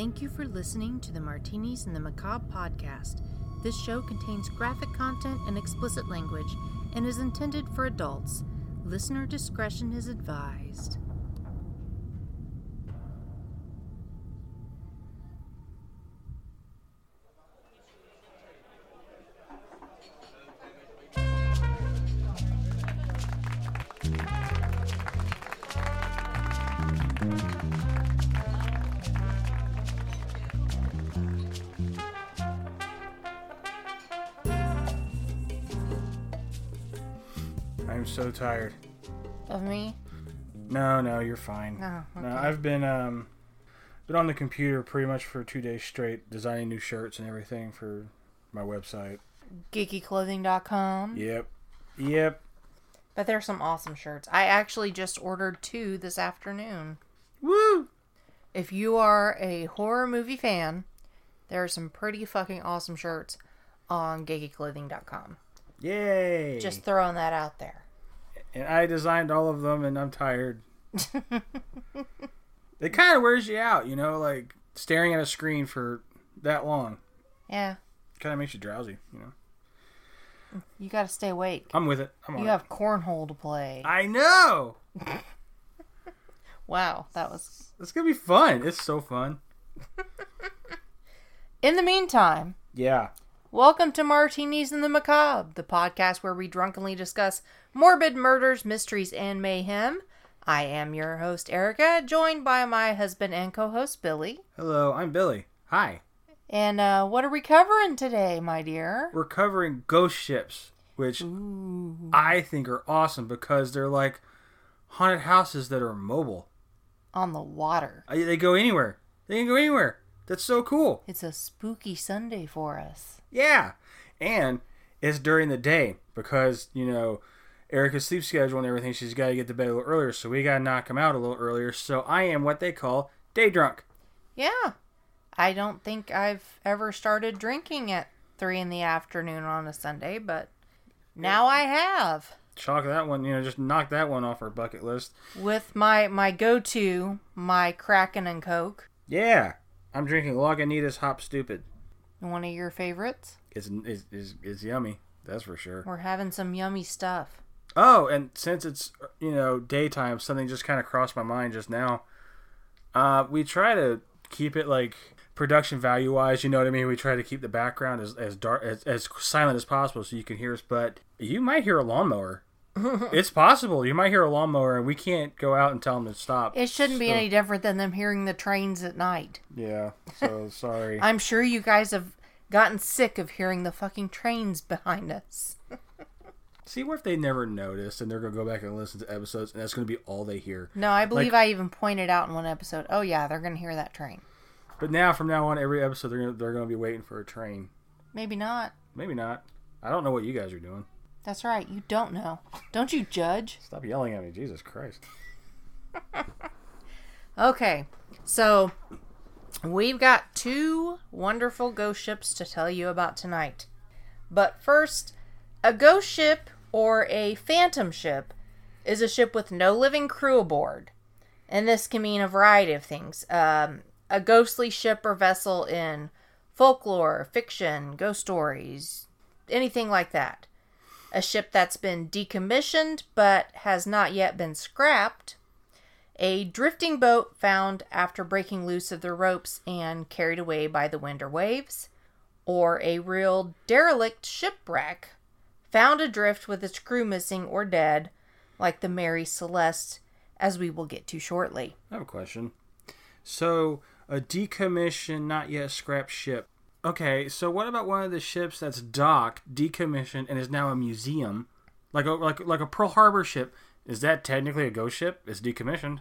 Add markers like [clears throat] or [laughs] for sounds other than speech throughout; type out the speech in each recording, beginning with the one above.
Thank you for listening to the Martinis and the Macabre podcast. This show contains graphic content and explicit language and is intended for adults. Listener discretion is advised. Tired. Of me? No, no, you're fine. Oh, No, okay. I've been um been on the computer pretty much for two days straight, designing new shirts and everything for my website. GeekyClothing.com. Yep, yep. But there's some awesome shirts. I actually just ordered two this afternoon. Woo! If you are a horror movie fan, there are some pretty fucking awesome shirts on GeekyClothing.com. Yay! Just throwing that out there. And I designed all of them, and I'm tired. [laughs] it kind of wears you out, you know, like staring at a screen for that long. Yeah, Kind of makes you drowsy, you know. you gotta stay awake. I'm with it. I'm You it. have cornhole to play. I know. [laughs] Wow, that was. It's gonna be fun. It's so fun. [laughs] In the meantime, Yeah. welcome to Martinis and the Macabre, the podcast where we drunkenly discuss morbid murders, mysteries, and mayhem. I am your host, Erica, joined by my husband and co host, Billy. Hello, I'm Billy. Hi. And uh, what are we covering today, my dear? We're covering ghost ships, which I think are awesome because they're like haunted houses that are mobile. On the water. Uh, They go anywhere. They can go anywhere. That's so cool. It's a spooky Sunday for us. Yeah. And it's during the day because, you know, Erica's sleep schedule and everything, she's got to get to bed a little earlier. So we got to knock him out a little earlier. So I am what they call day drunk. Yeah. I don't think I've ever started drinking at three in the afternoon on a Sunday, but now I have. Chalk that one, you know, just knock that one off our bucket list. With my my go to, my Kraken and Coke. Yeah. I'm drinking Lagunitas Hop Stoopid. One of your favorites. It's, it's, it's, it's yummy. That's for sure. We're having some yummy stuff. Oh, and since it's you know daytime, something just kind of crossed my mind just now. Uh, we try to keep it like production value wise. You know what I mean? We try to keep the background as as dark as, as silent as possible so you can hear us. But you might hear a lawnmower. [laughs] it's possible you might hear a lawnmower, and we can't go out and tell them to stop. It shouldn't be So- any different than them hearing the trains at night. Yeah. So [laughs] sorry. I'm sure you guys have gotten sick of hearing the fucking trains behind us. [laughs] See, what if they never noticed and they're gonna go back and listen to episodes, and that's gonna be all they hear? No, I believe I even pointed out in one episode. Oh yeah, they're gonna hear that train. But now, from now on, every episode they're gonna, they're gonna be waiting for a train. Maybe not. Maybe not. I don't know what you guys are doing. That's right. You don't know. Don't you judge? Stop yelling at me, Jesus Christ. [laughs] Okay, so we've got two wonderful ghost ships to tell you about tonight. But first, a ghost ship or a phantom ship is a ship with no living crew aboard. And this can mean a variety of things. Um, a ghostly ship or vessel in folklore, fiction, ghost stories, anything like that. A ship that's been decommissioned but has not yet been scrapped a drifting boat found after breaking loose of the ropes and carried away by the wind or waves, or a real derelict shipwreck found adrift with its crew missing or dead, like the Mary Celeste, as we will get to shortly. I have a question. So, a decommissioned, not yet scrapped ship. Okay, so what about one of the ships that's docked, decommissioned, and is now a museum, like a like like a Pearl Harbor ship? Is that technically a ghost ship? It's decommissioned.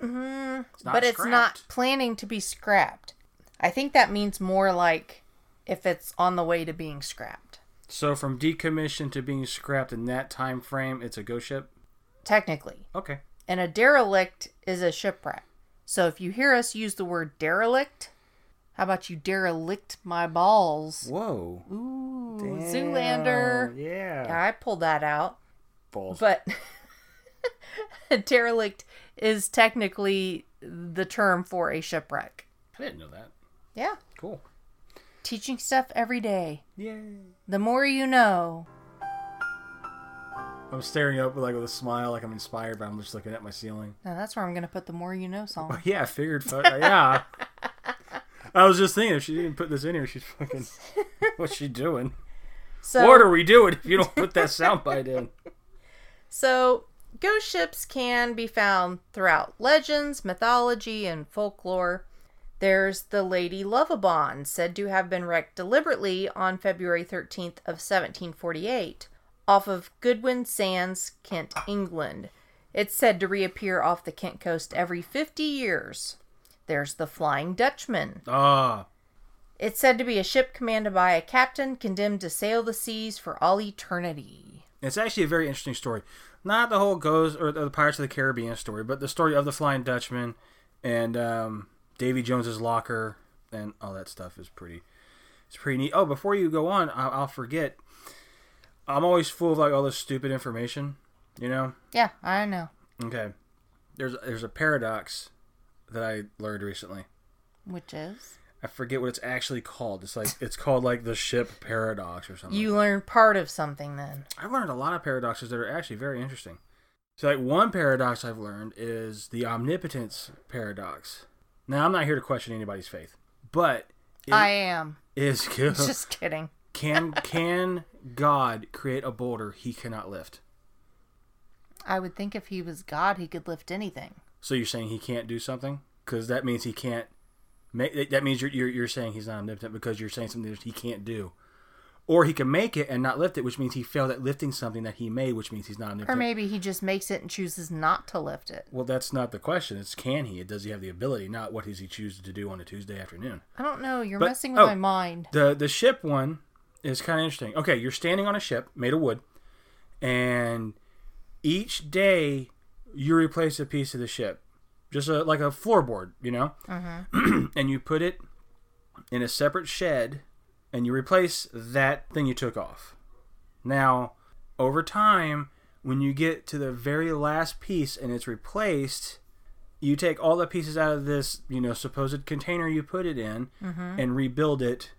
Mm-hmm. It's not but it's not planning to be scrapped. I think that means more like if it's on the way to being scrapped. So from decommissioned to being scrapped in that time frame, it's a ghost ship. Technically. Okay. And a derelict is a shipwreck. So if you hear us use the word derelict, how about you derelict my balls? Whoa. Ooh, Damn, Zoolander. Yeah. Yeah, I pulled that out. Balls. But [laughs] a derelict is technically the term for a shipwreck. I didn't know that. Yeah. Cool. Teaching stuff every day. Yay. The more you know. I'm staring up with like with a smile, like I'm inspired, but I'm just looking at my ceiling. Now that's where I'm going to put the more you know song. [laughs] Yeah, I figured. Uh, yeah. I was just thinking if she didn't put this in here, she's fucking. [laughs] What's she doing? So, what are we doing if you don't put that soundbite in? [laughs] So, ghost ships can be found throughout legends, mythology, and folklore. There's the Lady Lovibond, said to have been wrecked deliberately on February 13th of 1748 off of Goodwin Sands, Kent, England. It's said to reappear off the Kent coast every 50 years. There's the Flying Dutchman. Ah, It's said to be a ship commanded by a captain condemned to sail the seas for all eternity. it's actually a very interesting story. Not the whole goes or the Pirates of the Caribbean story, but the story of the Flying Dutchman and um, Davy Jones's locker and all that stuff is pretty. It's pretty neat. Oh, before you go on, I'll, I'll forget. I'm always full of like all this stupid information, you know. Yeah, I know. Okay, there's there's a paradox that I learned recently. Which is? I forget what it's actually called. It's like it's called like the ship paradox or something. You learned part of something then. I've learned a lot of paradoxes that are actually very interesting. So, like one paradox I've learned is the omnipotence paradox. Now, I'm not here to question anybody's faith, but I am. is. [laughs] Just kidding. can [laughs] can God create a boulder he cannot lift? I would think if he was God, he could lift anything. So you're saying he can't do something because that means he can't. Make, that means you're, you're you're saying he's not omnipotent because you're saying something that he can't do, or he can make it and not lift it, which means he failed at lifting something that he made, which means he's not Or maybe he just makes it and chooses not to lift it. Well, that's not the question. It's can he? Does he have the ability? Not what does he choose to do on a Tuesday afternoon. I don't know. You're But- messing with oh. my mind. The the ship one is kind of interesting. Okay, you're standing on a ship made of wood, and each day you replace a piece of the ship, just a, like a floorboard, you know, mm-hmm. [clears throat] and you put it in a separate shed, and you replace that thing you took off. Now, over time, when you get to the very last piece and it's replaced, you take all the pieces out of this, you know, supposed container you put it in mm-hmm. and rebuild it.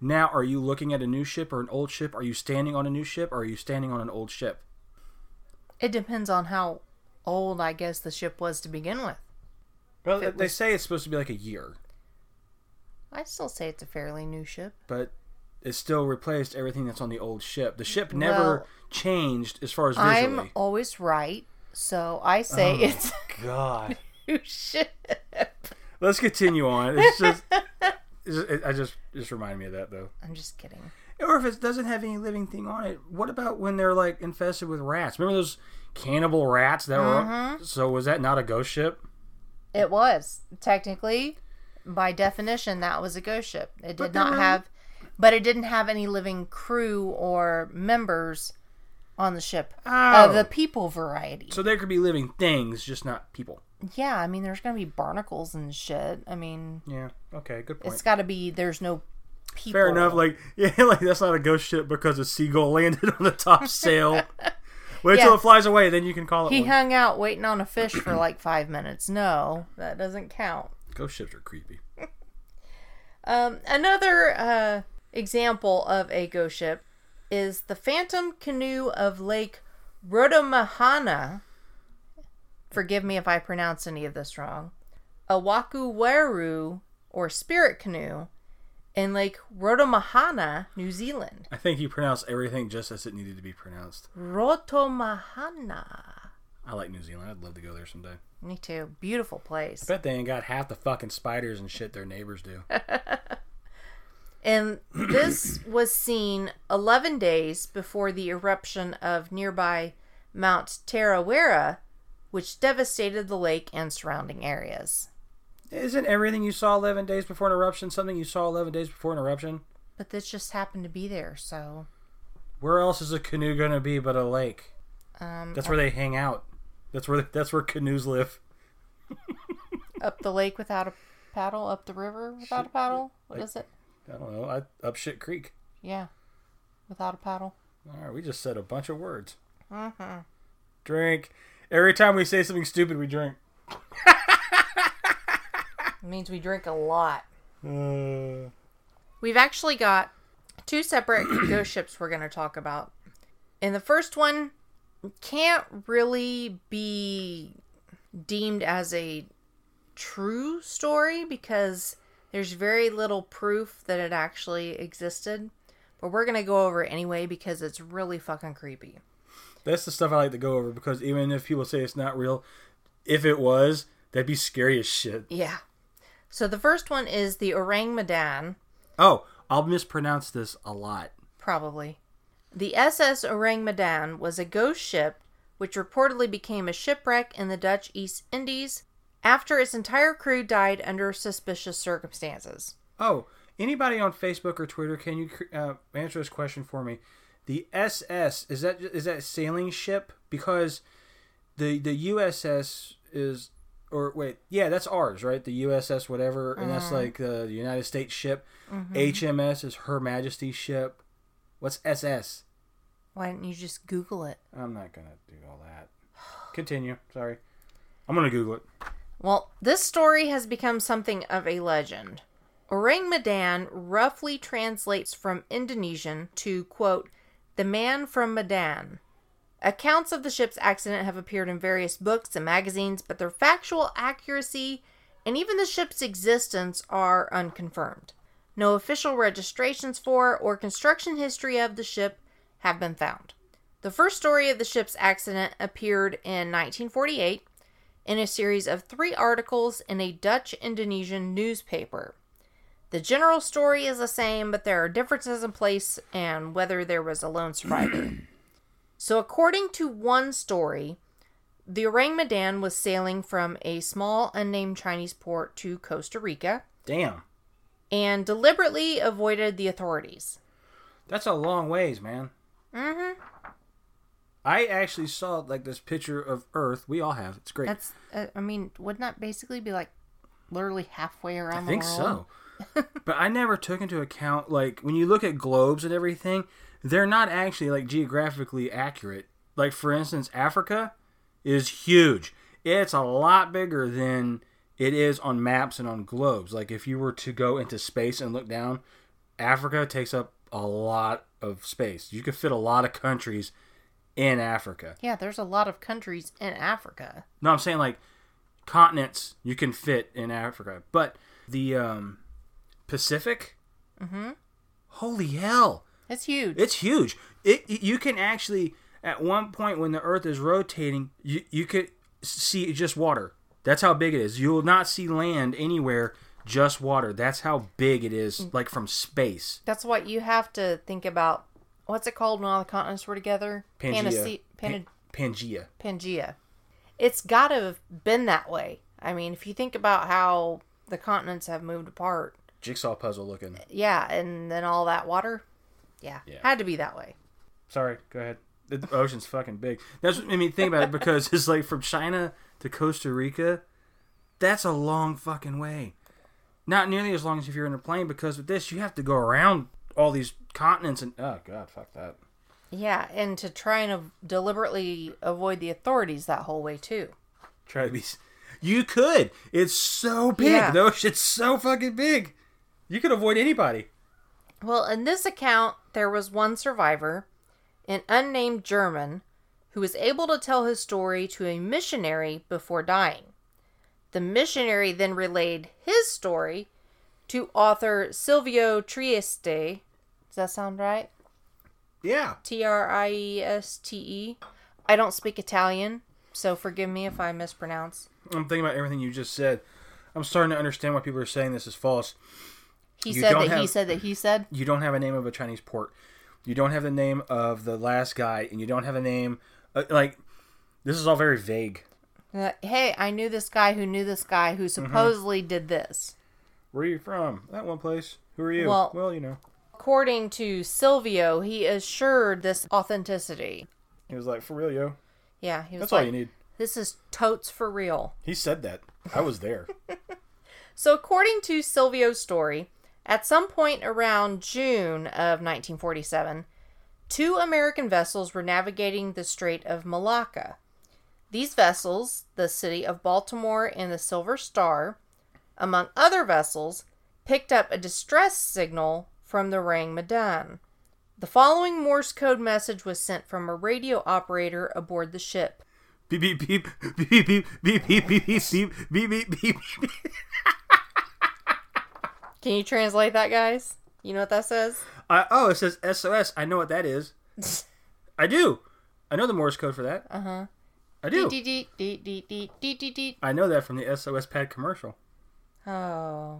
Now, are you looking at a new ship or an old ship? Are you standing on a new ship or are you standing on an old ship? It depends on how old I guess the ship was to begin with. Well, they was- say it's supposed to be like a year, I'd still say it's a fairly new ship. but it still replaced everything that's on the old ship. The ship never Well, changed as far as visually. I'm always right, so I say Oh. it's [laughs] God. new ship. Let's continue on. It's [laughs] just, it's just it, I just just reminded me of that though. I'm just kidding. Or if it doesn't have any living thing on it, what about when they're like infested with rats? Remember those cannibal rats that Mm-hmm. were? So was that not a ghost ship? It was technically, by definition, that was a ghost ship. It did not were- have, but it didn't have any living crew or members on the ship Oh. of the oh. people variety. So there could be living things, just not people. yeah, I mean, there's gonna be barnacles and shit. I mean, Yeah. Okay. Good point. it's got to be. There's no people. Fair enough. Like [laughs] yeah, like that's not a ghost ship because a seagull landed on the top [laughs] sail. Wait till it flies away, then you can call it he one. hung out waiting on a fish for like five minutes. No, that doesn't count. Ghost ships are creepy. [laughs] Um, another uh, example of a ghost ship is the Phantom Canoe of Lake Rotomahana. Forgive me if I pronounce any of this wrong. A Awakuweru, or Spirit Canoe, in Lake Rotomahana, New Zealand. I think you pronounced everything just as it needed to be pronounced. Rotomahana. I like New Zealand. I'd love to go there someday. Me too. Beautiful place. Bet they ain't got half the fucking spiders and shit their neighbors do. [laughs] And this was seen 11 days before the eruption of nearby Mount Tarawera, which devastated the lake and surrounding areas. Isn't everything you saw 11 days before an eruption something you saw 11 days before an eruption? But this just happened to be there, so Where else is a canoe gonna be but a lake? um, That's where they hang out. That's where that's where canoes live. [laughs] up the lake without a paddle, up the river without a paddle. What Like- is it? I don't know. I, up shit creek. Yeah, without a paddle. All right, we just said a bunch of words. Mm-hmm. Drink. Every time we say something stupid, we drink. It [laughs] means we drink a lot. Uh, We've actually got two separate [coughs] ghost ships we're going to talk about. In the first one can't really be deemed as a true story because there's very little proof that it actually existed. But we're going to go over it anyway because it's really fucking creepy. that's the stuff I like to go over because even if people say it's not real, if it was, that'd be scary as shit. Yeah. So the first one is the Orang Medan, Oh, I'll mispronounce this a lot. probably. The SS Orang Medan was a ghost ship which reportedly became a shipwreck in the Dutch East Indies after its entire crew died under suspicious circumstances. Oh, anybody on Facebook or Twitter, can you uh, answer this question for me? The SS is that is that sailing ship because the the USS is or wait yeah that's ours right the USS whatever and that's like the United States ship. HMS is Her Majesty's ship. What's SS? Why didn't you just Google it? I'm not gonna do all that. [sighs] Continue. Sorry, I'm gonna Google it. Well, this story has become something of a legend. Orang Medan roughly translates from Indonesian to, quote, the man from Medan. Accounts of the ship's accident have appeared in various books and magazines, but their factual accuracy and even the ship's existence are unconfirmed. No official registrations for or construction history of the ship have been found. The first story of the ship's accident appeared in 1948 in a series of three articles in a Dutch Indonesian newspaper. The general story is the same, but there are differences in place and whether there was a lone survivor. [clears throat] so, according to one story, the Orang Medan was sailing from a small unnamed Chinese port to Costa Rica Damn, and deliberately avoided the authorities. that's a long ways, man. Mm-hmm. I actually saw like this picture of Earth. We all have. It's great. That's, uh, I mean, wouldn't that basically be like literally halfway around I think so. [laughs] but I never took into account like when you look at globes and everything, they're not actually like geographically accurate. Like for instance, Africa is huge. It's a lot bigger than it is on maps and on globes. Like if you were to go into space and look down, Africa takes up a lot of space. You could fit a lot of countries in Africa. Yeah, there's a lot of countries in Africa. No, I'm saying like continents you can fit in Africa, but the um, Pacific. Mm-hmm. Holy hell! It's huge. It's huge. It you can actually at one point when the Earth is rotating, you you could see just water. That's how big it is. You will not see land anywhere. Just water. That's how big it is, mm. like from space. That's what you have to think about. What's it called when all the continents were together? Pangea. Panacea- Pan- Pangea. Pangea. It's got to have been that way. I mean, if you think about how the continents have moved apart, Jigsaw puzzle looking. yeah, and then all that water, yeah, Yeah. had to be that way. Sorry, go ahead. The ocean's fucking big. That's what made me think about it because it's like from China to Costa Rica. That's a long fucking way. Not nearly as long as if you're in a plane because with this you have to go around all these continents and oh god, fuck that. Yeah, and to try and deliberately avoid the authorities that whole way too. Try to be. You could. It's so big. Yeah. The ocean's so fucking big. You could avoid anybody. Well, in this account, there was one survivor, an unnamed German, who was able to tell his story to a missionary before dying. The missionary then relayed his story to author Silvio Trieste. Does that sound right? Yeah. T R I E S T E. I don't speak Italian, so forgive me if I mispronounce. I'm thinking about everything you just said. I'm starting to understand why people are saying this is false. He You said that he said that he said. you don't have a name of a Chinese port. You don't have the name of the last guy, and you don't have a name. Uh, like, this is all very vague. Uh, hey, I knew this guy who knew this guy who Mm-hmm. supposedly did this. Where are you from? That one place. Who are you? Well- well you know. According to Silvio, he assured this authenticity. He was like, for real, yo. Yeah, he was That's like, all you need. "This is totes for real." He said that. I was there. [laughs] So, according to Silvio's story, at some point around June of 1947, two American vessels were navigating the Strait of Malacca. These vessels, the City of Baltimore and the Silver Star, among other vessels, picked up a distress signal from the Rang Madan. The following Morse code message was sent from a radio operator aboard the ship. Beep beep beep beep beep beep beep beep beep beep beep beep beep beep. Can you translate that, guys? You know what that says? I, oh, it says SOS. I know what that is. [laughs] I do. I know the Morse code for that. Uh huh. I do. Dee dee dee dee dee dee dee dee. I know that from the SOS pad commercial. Oh,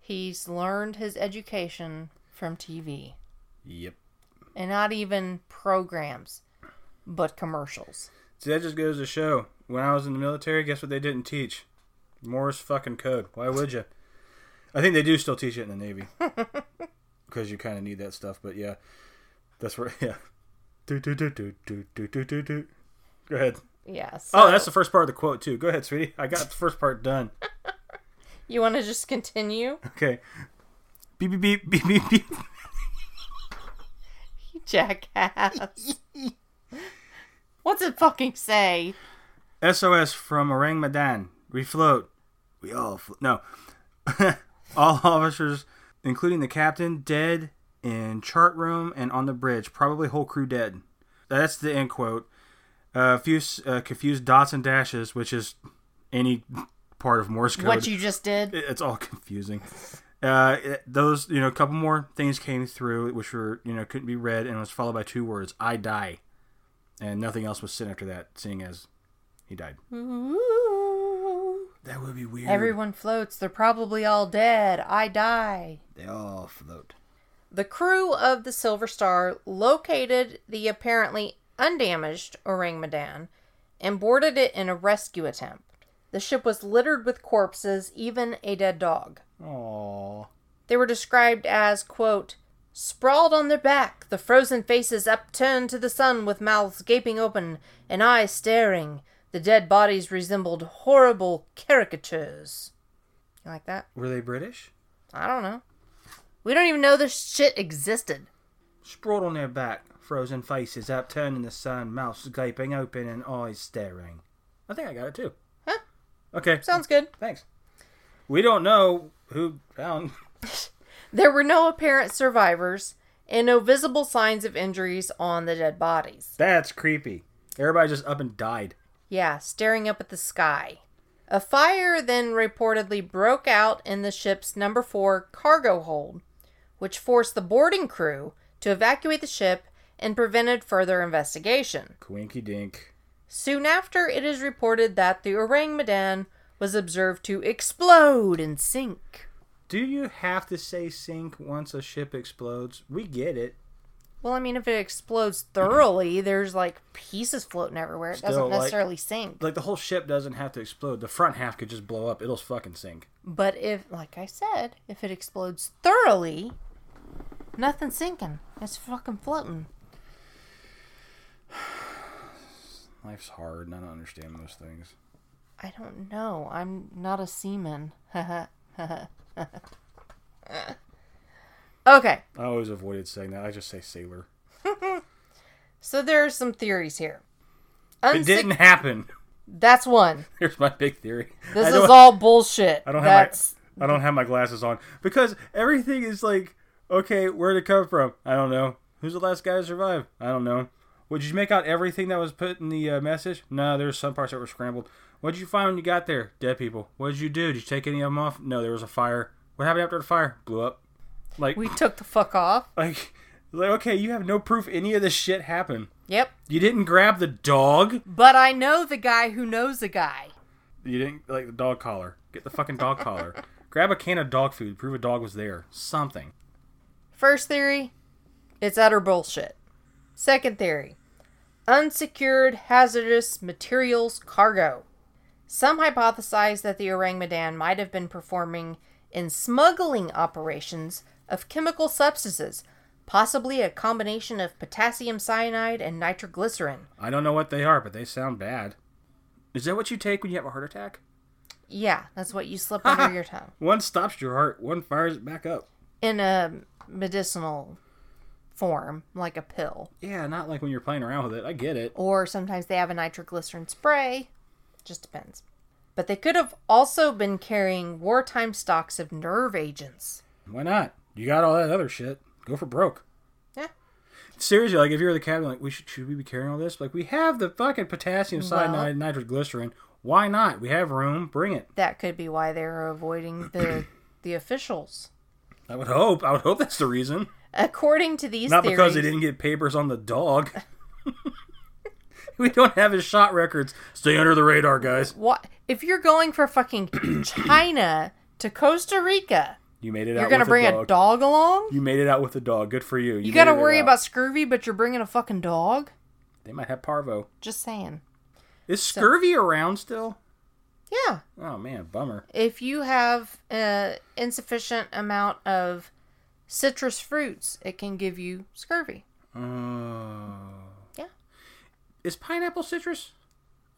he's learned his education from TV, Yep. and not even programs, but commercials. See, that just goes to show. When I was in the military, guess what they didn't teach? Morse fucking code. Why would you? I think they do still teach it in the Navy. [laughs] Because you kind of need that stuff, but yeah. That's where, [laughs] yeah. Do, do, do, do, do, do, do, do, do. Go ahead. Yeah. Oh, that's the first part of the quote, too. Go ahead, sweetie. I got the first part done. [laughs] You want to just continue? Okay. Beep, beep, beep, beep, beep, beep. You jackass. What's it fucking say? SOS from Orang Madan. We float. We all flo- no. All [laughs] officers, including the captain, dead in chart room and on the bridge. Probably whole crew dead. That's the end quote. A few uh, confused dots and dashes, which is any part of Morse code. What you just did? It- [laughs] it's all confusing. Uh, it- those you know, a couple more things came through, which were you know couldn't be read, and was followed by two words: "I die," and nothing else was sent after that, seeing as he died. That would be weird. Everyone floats. They're probably all dead. I die. they all float. The crew of the Silver Star located the apparently undamaged Orang Medan and boarded it in a rescue attempt. The ship was littered with corpses, even a dead dog. Aww. They were described as, quote, sprawled on their back, the frozen faces upturned to the sun with mouths gaping open and eyes staring. The dead bodies resembled horrible caricatures. You like that? Were they British? I don't know. We don't even know this shit existed. Sprawled on their back, frozen faces upturned in the sun, mouths gaping open and eyes staring. I think I got it too. Huh? Okay. Sounds good. Thanks. We don't know who found. [laughs] There were no apparent survivors and no visible signs of injuries on the dead bodies. That's creepy. Everybody just up and died. Yeah, staring up at the sky. A fire then reportedly broke out in the ship's number four cargo hold, which forced the boarding crew to evacuate the ship and prevented further investigation. Quinky dink. Soon after, it is reported that the Orang medan was observed to explode and sink. Do you have to say sink once a ship explodes? We get it. Well, I mean, if it explodes thoroughly, there's like pieces floating everywhere. It Still, doesn't like- necessarily sink. Like the whole ship doesn't have to explode. The front half could just blow up. It'll fucking sink. But if, like I said, if it explodes thoroughly, nothing's sinking. It's fucking floating. [sighs] Life's hard, and I don't understand those things. I don't know. I'm not a seaman. [laughs] [laughs] okay, I always avoided saying that. I just say sailor. [laughs] so there are some theories here. It didn't happen. That's one. [laughs] Here's my big theory. This is all bullshit. I don't have my I don't have my glasses on because everything is like, okay, where'd it come from? I don't know. Who's the last guy to survive? I don't know. Would you make out everything that was put in the uh, message? No, there's some parts that were scrambled. What did you find when you got there? Dead people. What did you do? Did you take any of them off? No, there was a fire. What happened after the fire? Blew up. Like, we took the fuck off. like, like, okay, you have no proof any of this shit happened. Yep. You didn't grab the dog. But I know the guy who knows the guy. You didn't like the dog collar. Get the fucking dog collar. [laughs] Grab a can of dog food. Prove a dog was there. Something. First theory, it's utter bullshit. Second theory, unsecured hazardous materials cargo. Some hypothesize that the Orang might have been performing in smuggling operations of chemical substances, possibly a combination of potassium cyanide and nitroglycerin. I don't know what they are, but they sound bad. Is that what you take when you have a heart attack? Yeah, that's what you slip under your [laughs] tongue. One stops your heart, one fires it back up. In a medicinal form, like a pill. Yeah, not like when you're playing around with it. I get it. or sometimes they have a nitroglycerin spray. Just depends. But they could have also been carrying wartime stocks of nerve agents. Why not? You got all that other shit. Go for broke. Yeah. Seriously, like if you're the captain, like we should should we be carrying all this? Like we have the fucking potassium cyanide, nitroglycerin. Why not? We have room. Bring it. That could be why they're avoiding the [clears throat] the officials. I would hope. I would hope that's the reason. According to these Not theories, because they didn't get papers on the dog. [laughs] we don't have his shot records. Stay under the radar, guys. what if you're going for fucking [clears throat] China to Costa Rica? You made it You're gonna bring a a dog. dog along? You made it out with the dog. Good for you. You, made gotta worry about scurvy, but you're bringing a fucking dog. They might have parvo. Just saying. Is scurvy around still? Yeah. Oh man, bummer. If you have an insufficient amount of citrus fruits, it can give you scurvy. Oh. Yeah. Is pineapple citrus?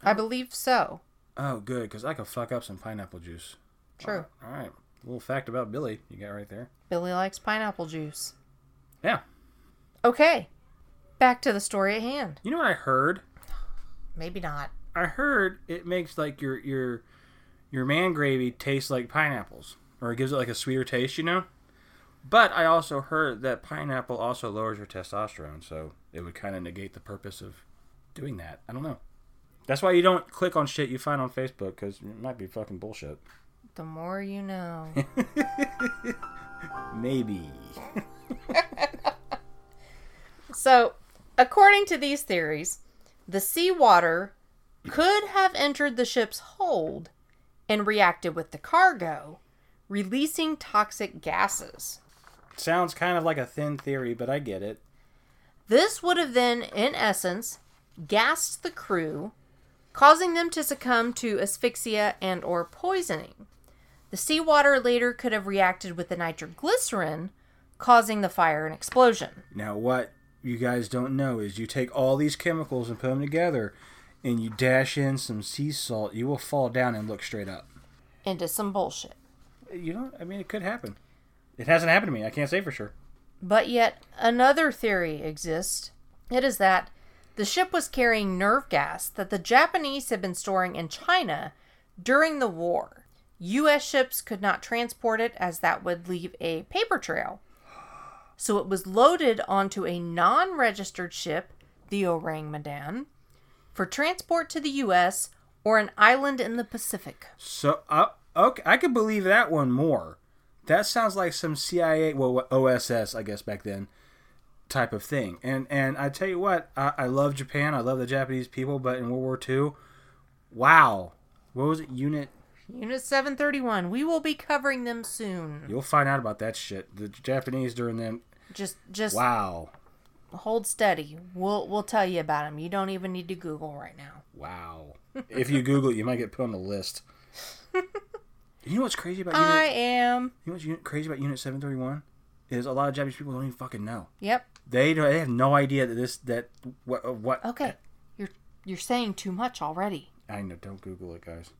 I believe so. Oh, good, because I could fuck up some pineapple juice. True. All right. Little fact about Billy you got right there. Billy likes pineapple juice. Yeah. Okay. Back to the story at hand. You know what I heard? Maybe not. I heard it makes like your your your man gravy taste like pineapples, or it gives it like a sweeter taste, you know. But I also heard that pineapple also lowers your testosterone, so it would kind of negate the purpose of doing that. I don't know. That's why you don't click on shit you find on Facebook because it might be fucking bullshit. The more you know. [laughs] Maybe. [laughs] so, according to these theories, the seawater could have entered the ship's hold and reacted with the cargo, releasing toxic gases. Sounds kind of like a thin theory, but I get it. This would have then, in essence, gassed the crew, causing them to succumb to asphyxia and or poisoning. The seawater later could have reacted with the nitroglycerin, causing the fire and explosion. Now, what you guys don't know is you take all these chemicals and put them together, and you dash in some sea salt, you will fall down and look straight up. Into some bullshit. You know, I mean, it could happen. It hasn't happened to me. I can't say for sure. But yet another theory exists. It is that the ship was carrying nerve gas that the Japanese had been storing in China during the war. US ships could not transport it as that would leave a paper trail. So it was loaded onto a non registered ship, the Orang Medan, for transport to the US or an island in the Pacific. So, uh, okay, I could believe that one more. That sounds like some CIA, well, OSS, I guess back then, type of thing. And and I tell you what, I, I love Japan. I love the Japanese people, but in World War II, wow, what was it? Unit. Unit 731, we will be covering them soon. You'll find out about that shit. The Japanese during them. Just just Wow, hold steady. We'll we'll tell you about them. You don't even need to Google right now. wow. if you Google it, you might get put on the list. You know what's crazy about I Unit? am. You know what's crazy about Unit Seven Thirty One? Is a lot of Japanese people don't even fucking know. Yep. They don't, they have no idea that this that what uh, what. Okay. You're you're saying too much already. I know. Don't Google it, guys.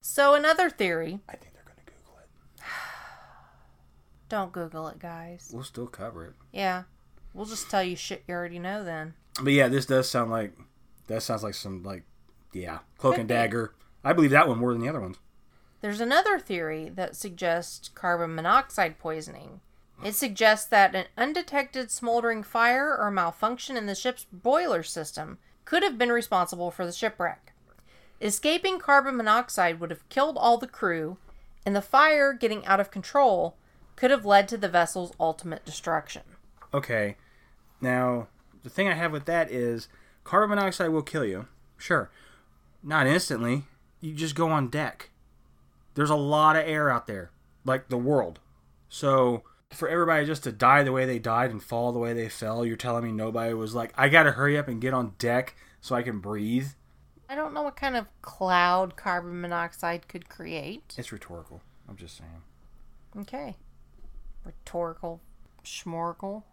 So another theory. I think they're gonna Google it. [sighs] Don't Google it, guys. We'll still cover it. Yeah. We'll just tell you shit you already know then. But yeah, this does sound like that sounds like some like yeah cloak Could and be. dagger. I believe that one more than the other ones. There's another theory that suggests carbon monoxide poisoning. It suggests that an undetected smoldering fire or malfunction in the ship's boiler system could have been responsible for the shipwreck. Escaping carbon monoxide would have killed all the crew, and the fire getting out of control could have led to the vessel's ultimate destruction. Okay, now the thing I have with that is carbon monoxide will kill you. Sure, not instantly. You just go on deck. There's a lot of air out there, like the world. So for everybody just to die the way they died and fall the way they fell, you're telling me nobody was like, I gotta hurry up and get on deck so I can breathe. I don't know what kind of cloud carbon monoxide could create. It's rhetorical. I'm just saying. Okay. Rhetorical schmorkel.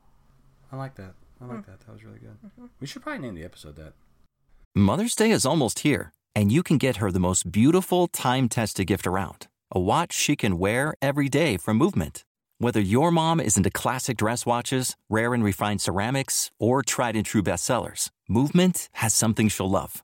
I like that. I like hmm. that. That was really good. Mm-hmm. We should probably name the episode that. Mother's Day is almost here, and you can get her the most beautiful time tested gift around a watch she can wear every day from Movement. Whether your mom is into classic dress watches, rare and refined ceramics, or tried and true bestsellers, Movement has something she'll love.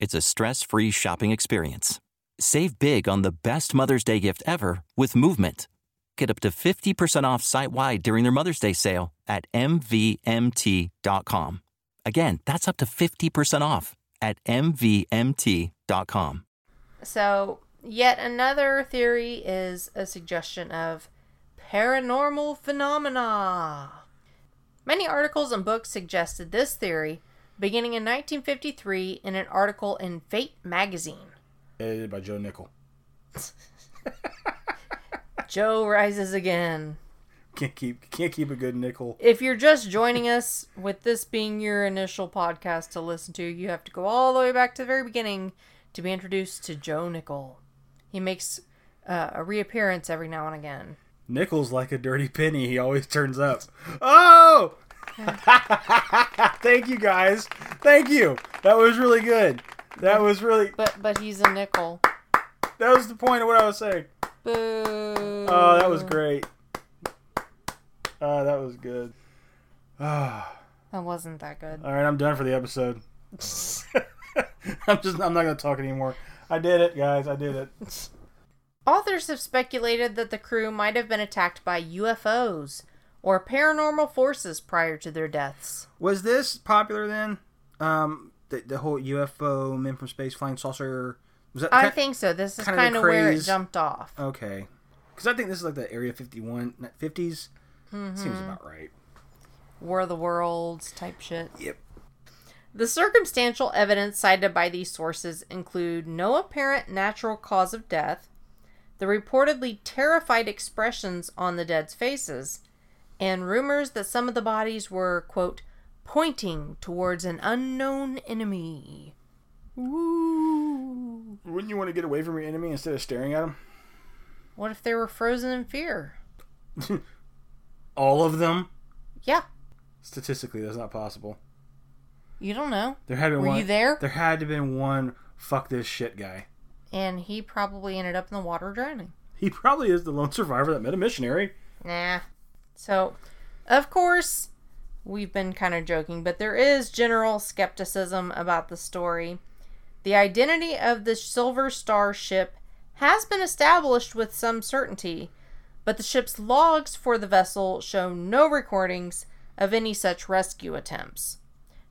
it's a stress free shopping experience. Save big on the best Mother's Day gift ever with Movement. Get up to 50% off site wide during their Mother's Day sale at MVMT.com. Again, that's up to 50% off at MVMT.com. So, yet another theory is a suggestion of paranormal phenomena. Many articles and books suggested this theory, beginning in 1953 in an article in Fate magazine. Edited by Joe Nickell. [laughs] Joe rises again. Can't keep can't keep a good nickel. If you're just joining us, with this being your initial podcast to listen to, you have to go all the way back to the very beginning to be introduced to Joe Nickell. He makes uh, a reappearance every now and again. Nickel's like a dirty penny. He always turns up. Oh! [laughs] Thank you guys. Thank you. That was really good. That was really But but he's a nickel. that was the point of what I was saying. Boo. Oh, that was great. Oh, that was good. Ah. That wasn't that good. All right, I'm done for the episode. [laughs] I'm just I'm not going to talk anymore. I did it, guys. I did it. [laughs] Authors have speculated that the crew might have been attacked by UFOs or paranormal forces prior to their deaths. Was this popular then? Um the, the whole UFO men from space flying saucer was that I ki- think so. This is kind of kind of where it jumped off. Okay. Cuz I think this is like the Area 51 50s. Mm-hmm. Seems about right. War of the Worlds type shit. Yep. The circumstantial evidence cited by these sources include no apparent natural cause of death, the reportedly terrified expressions on the dead's faces, and rumors that some of the bodies were, quote, pointing towards an unknown enemy. Woo! Wouldn't you want to get away from your enemy instead of staring at him? What if they were frozen in fear? [laughs] All of them? Yeah, Statistically, that's not possible. you don't know. There had been Were one, you there? There had to been one fuck this shit guy. And he probably ended up in the water drowning. He probably is the lone survivor that met a missionary. Nah. So, of course, we've been kind of joking, but there is general skepticism about the story. The identity of the Silver Star ship has been established with some certainty, but the ship's logs for the vessel show no recordings of any such rescue attempts.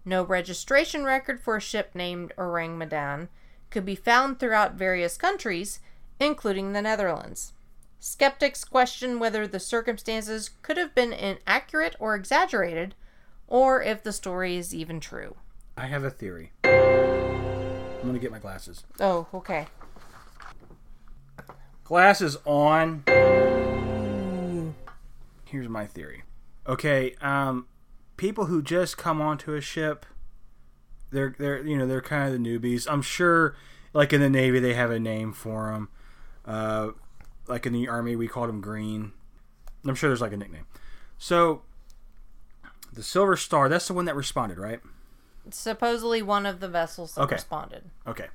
No registration record for a ship named Orang Medan could be found throughout various countries, including the Netherlands. Skeptics question whether the circumstances could have been inaccurate or exaggerated, or if the story is even true. I have a theory. I'm gonna get my glasses. Oh, okay. Glasses on. Here's my theory. Okay, um, people who just come onto a ship, they're they're you know they're kind of the newbies. I'm sure, like in the Navy, they have a name for them. Uh, like in the Army, we called them Green. I'm sure there's like a nickname. So, the Silver Star, that's the one that responded, right? Supposedly one of the vessels that Okay. responded. Okay.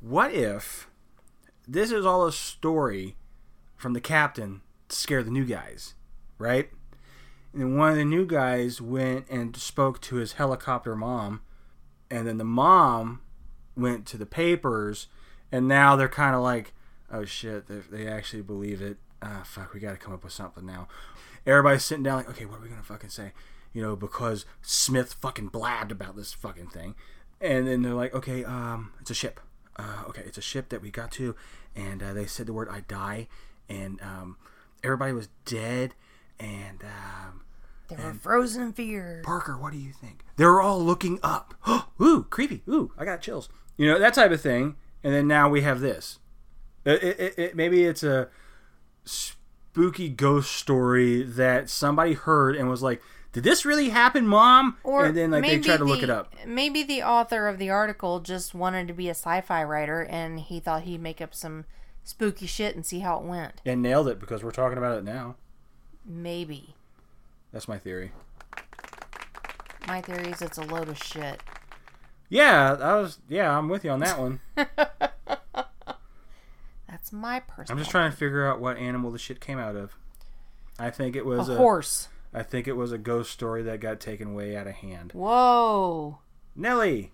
What if this is all a story from the captain to scare the new guys, right? And then one of the new guys went and spoke to his helicopter mom, and then the mom went to the papers, and now they're kind of like, oh shit, they, they actually believe it. Ah, fuck, we got to come up with something now. Everybody's sitting down like, okay, what are we gonna fucking say? You know, because Smith fucking blabbed about this fucking thing, and then they're like, okay, um, it's a ship. Uh, okay, it's a ship that we got to, and uh, they said the word "I die," and um, everybody was dead, and um, They were frozen in fear. Parker, what do you think? They were all looking up. [gasps] Ooh, creepy. Ooh, I got chills. You know that type of thing. And then now we have this. It, it, it- maybe it's a spooky ghost story that somebody heard and was like, "Did this really happen, Mom?" Or and then like they maybe tried to look the- it up. Maybe the author of the article just wanted to be a sci-fi writer, and he thought he'd make up some spooky shit and see how it went. And nailed it because we're talking about it now. Maybe. That's my theory. My theory is it's a load of shit. Yeah, I was. Yeah, I'm with you on that one. [laughs] That's my personal. I'm just trying to figure out what animal the shit came out of. I think it was a a. horse. I think it was a ghost story that got taken way out of hand. Whoa. Nelly,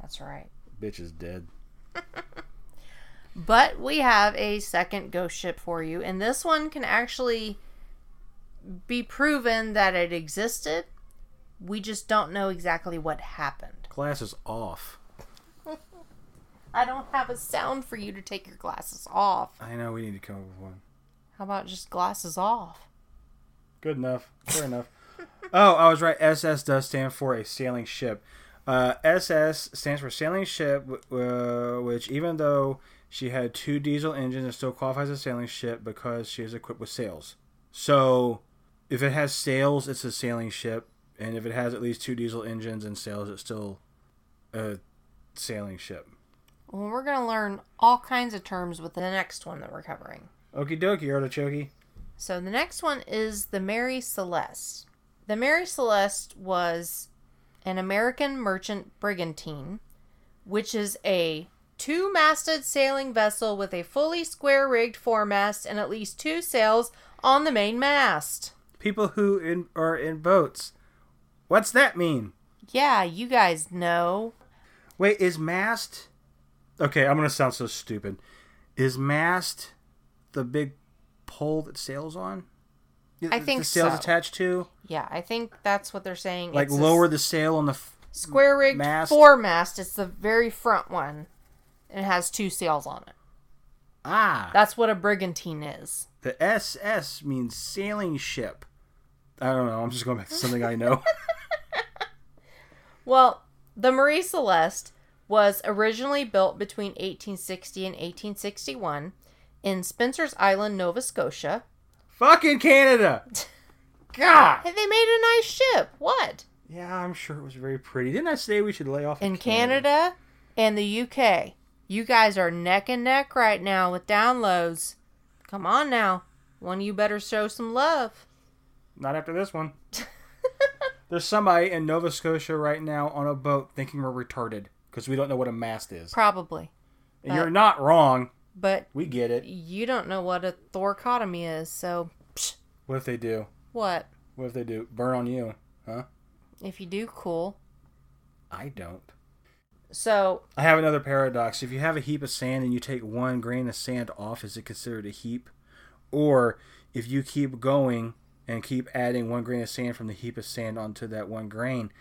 That's right. bitch is dead. [laughs] But we have a second ghost ship for you, and this one can actually be proven that it existed. We just don't know exactly what happened. Glass is off. I don't have a sound for you to take your glasses off. I know we need to come up with one. How about just glasses off? Good enough. Fair enough. [laughs] Oh, I was right. SS does stand for a sailing ship. Uh, SS stands for sailing ship, uh, which even though she had two diesel engines, it still qualifies as a sailing ship because she is equipped with sails. So, if it has sails, it's a sailing ship, and if it has at least two diesel engines and sails, it's still a sailing ship. Well, we're going to learn all kinds of terms with the next one that we're covering. Okie dokie, artichoke. So the next one is the Mary Celeste. The Mary Celeste was an American merchant brigantine, which is a two masted sailing vessel with a fully square rigged foremast and at least two sails on the main mast. People who in, are in boats. What's that mean? Yeah, you guys know. Wait, is mast? Okay, I'm gonna sound so stupid. Is mast the big pole that sails on? I think the sails so. attached to. Yeah, I think that's what they're saying. Like It's lower the sail on the. F- square rigged mast. foremast. It's the very front one. And it has two sails on it. ah, That's what a brigantine is. the SS means sailing ship. I don't know. I'm just going back to something I know. [laughs] Well, the Marie Celeste was originally built between 1860 and 1861 in Spencer's Island, Nova Scotia. Fucking Canada. God. And they made a nice ship. What? Yeah, I'm sure it was very pretty. Didn't I say we should lay off In of Canada and the UK. You guys are neck and neck right now with downloads. Come on now. One of you better show some love. Not after this one. [laughs] There's somebody in Nova Scotia right now on a boat thinking we're retarded because we don't know what a mast is. Probably. And you're not wrong. But We get it. you don't know what a thoracotomy is, so psh, What if they do? what? What if they do? Burn on you, huh? If you do, cool. I don't. So I have another paradox. If you have a heap of sand and you take one grain of sand off, is it considered a heap? Or if you keep going and keep adding one grain of sand from the heap of sand onto that one grain,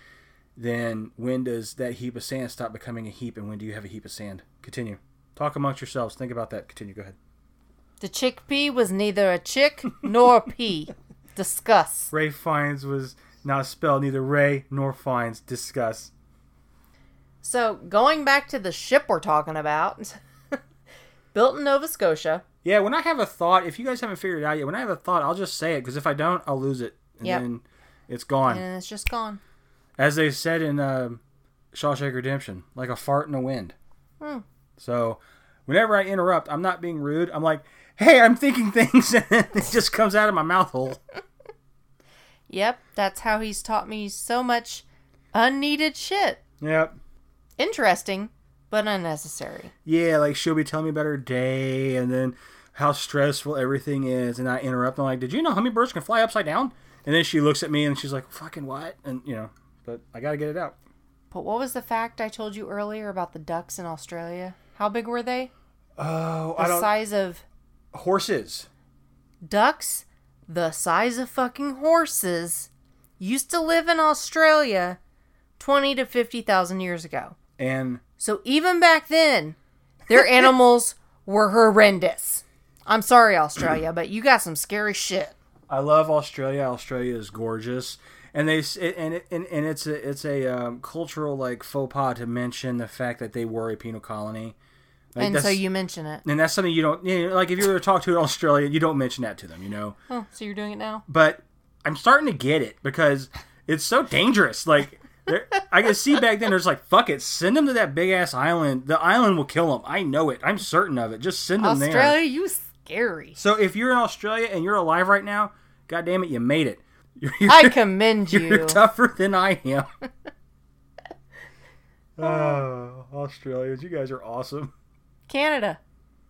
then when does that heap of sand stop becoming a heap and when do you have a heap of sand? Continue. Talk amongst yourselves. Think about that. Continue. Go ahead. the chickpea was neither a chick nor a pea. [laughs] Discuss. Ralph Fiennes was not spelled neither Ray nor Fiennes. Discuss. So going back to the ship we're talking about, [laughs] built in Nova Scotia. Yeah, when I have a thought, if you guys haven't figured it out yet, when I have a thought, I'll just say it because if I don't, I'll lose it, and Yep. then it's gone. And it's just gone. As they said in um Shawshank Redemption, like a fart in the wind. Hmm. So, whenever I interrupt, I'm not being rude. I'm like, "Hey, I'm thinking things," [laughs] and it just comes out of my mouth hole. [laughs] Yep, that's how he's taught me so much unneeded shit. Yep. Interesting, but unnecessary. Yeah, like she'll be telling me about her day and then how stressful everything is, and I interrupt. I'm like, "Did you know hummingbirds can fly upside down?" And then she looks at me and she's like, "Fucking what?" And you know, but I gotta get it out. But what was the fact I told you earlier about the ducks in Australia? How big were they? Oh, The I don't. size of Horses. ducks, the size of fucking horses, used to live in Australia 20 to 50,000 years ago. And So even back then, their [laughs] animals were horrendous. I'm sorry, Australia, but you got some scary shit. I love Australia. Australia is gorgeous, and they and it, and, and it's a it's a um, cultural like faux pas to mention the fact that they were a penal colony. Like, and so you mention it. and that's something you don't you know, like if you were to talk to an Australian, you don't mention that to them, you know. Oh, so you're doing it now? But I'm starting to get it because it's so dangerous. Like I can see back then, there's like fuck it, send them to that big ass island. The island will kill them. I know it. I'm certain of it. Just send them there. Australia, you scary. So if you're in Australia and you're alive right now, God damn it, you made it. You're, I commend you. You're tougher than I am. [laughs] oh, Australians, you guys are awesome. Canada,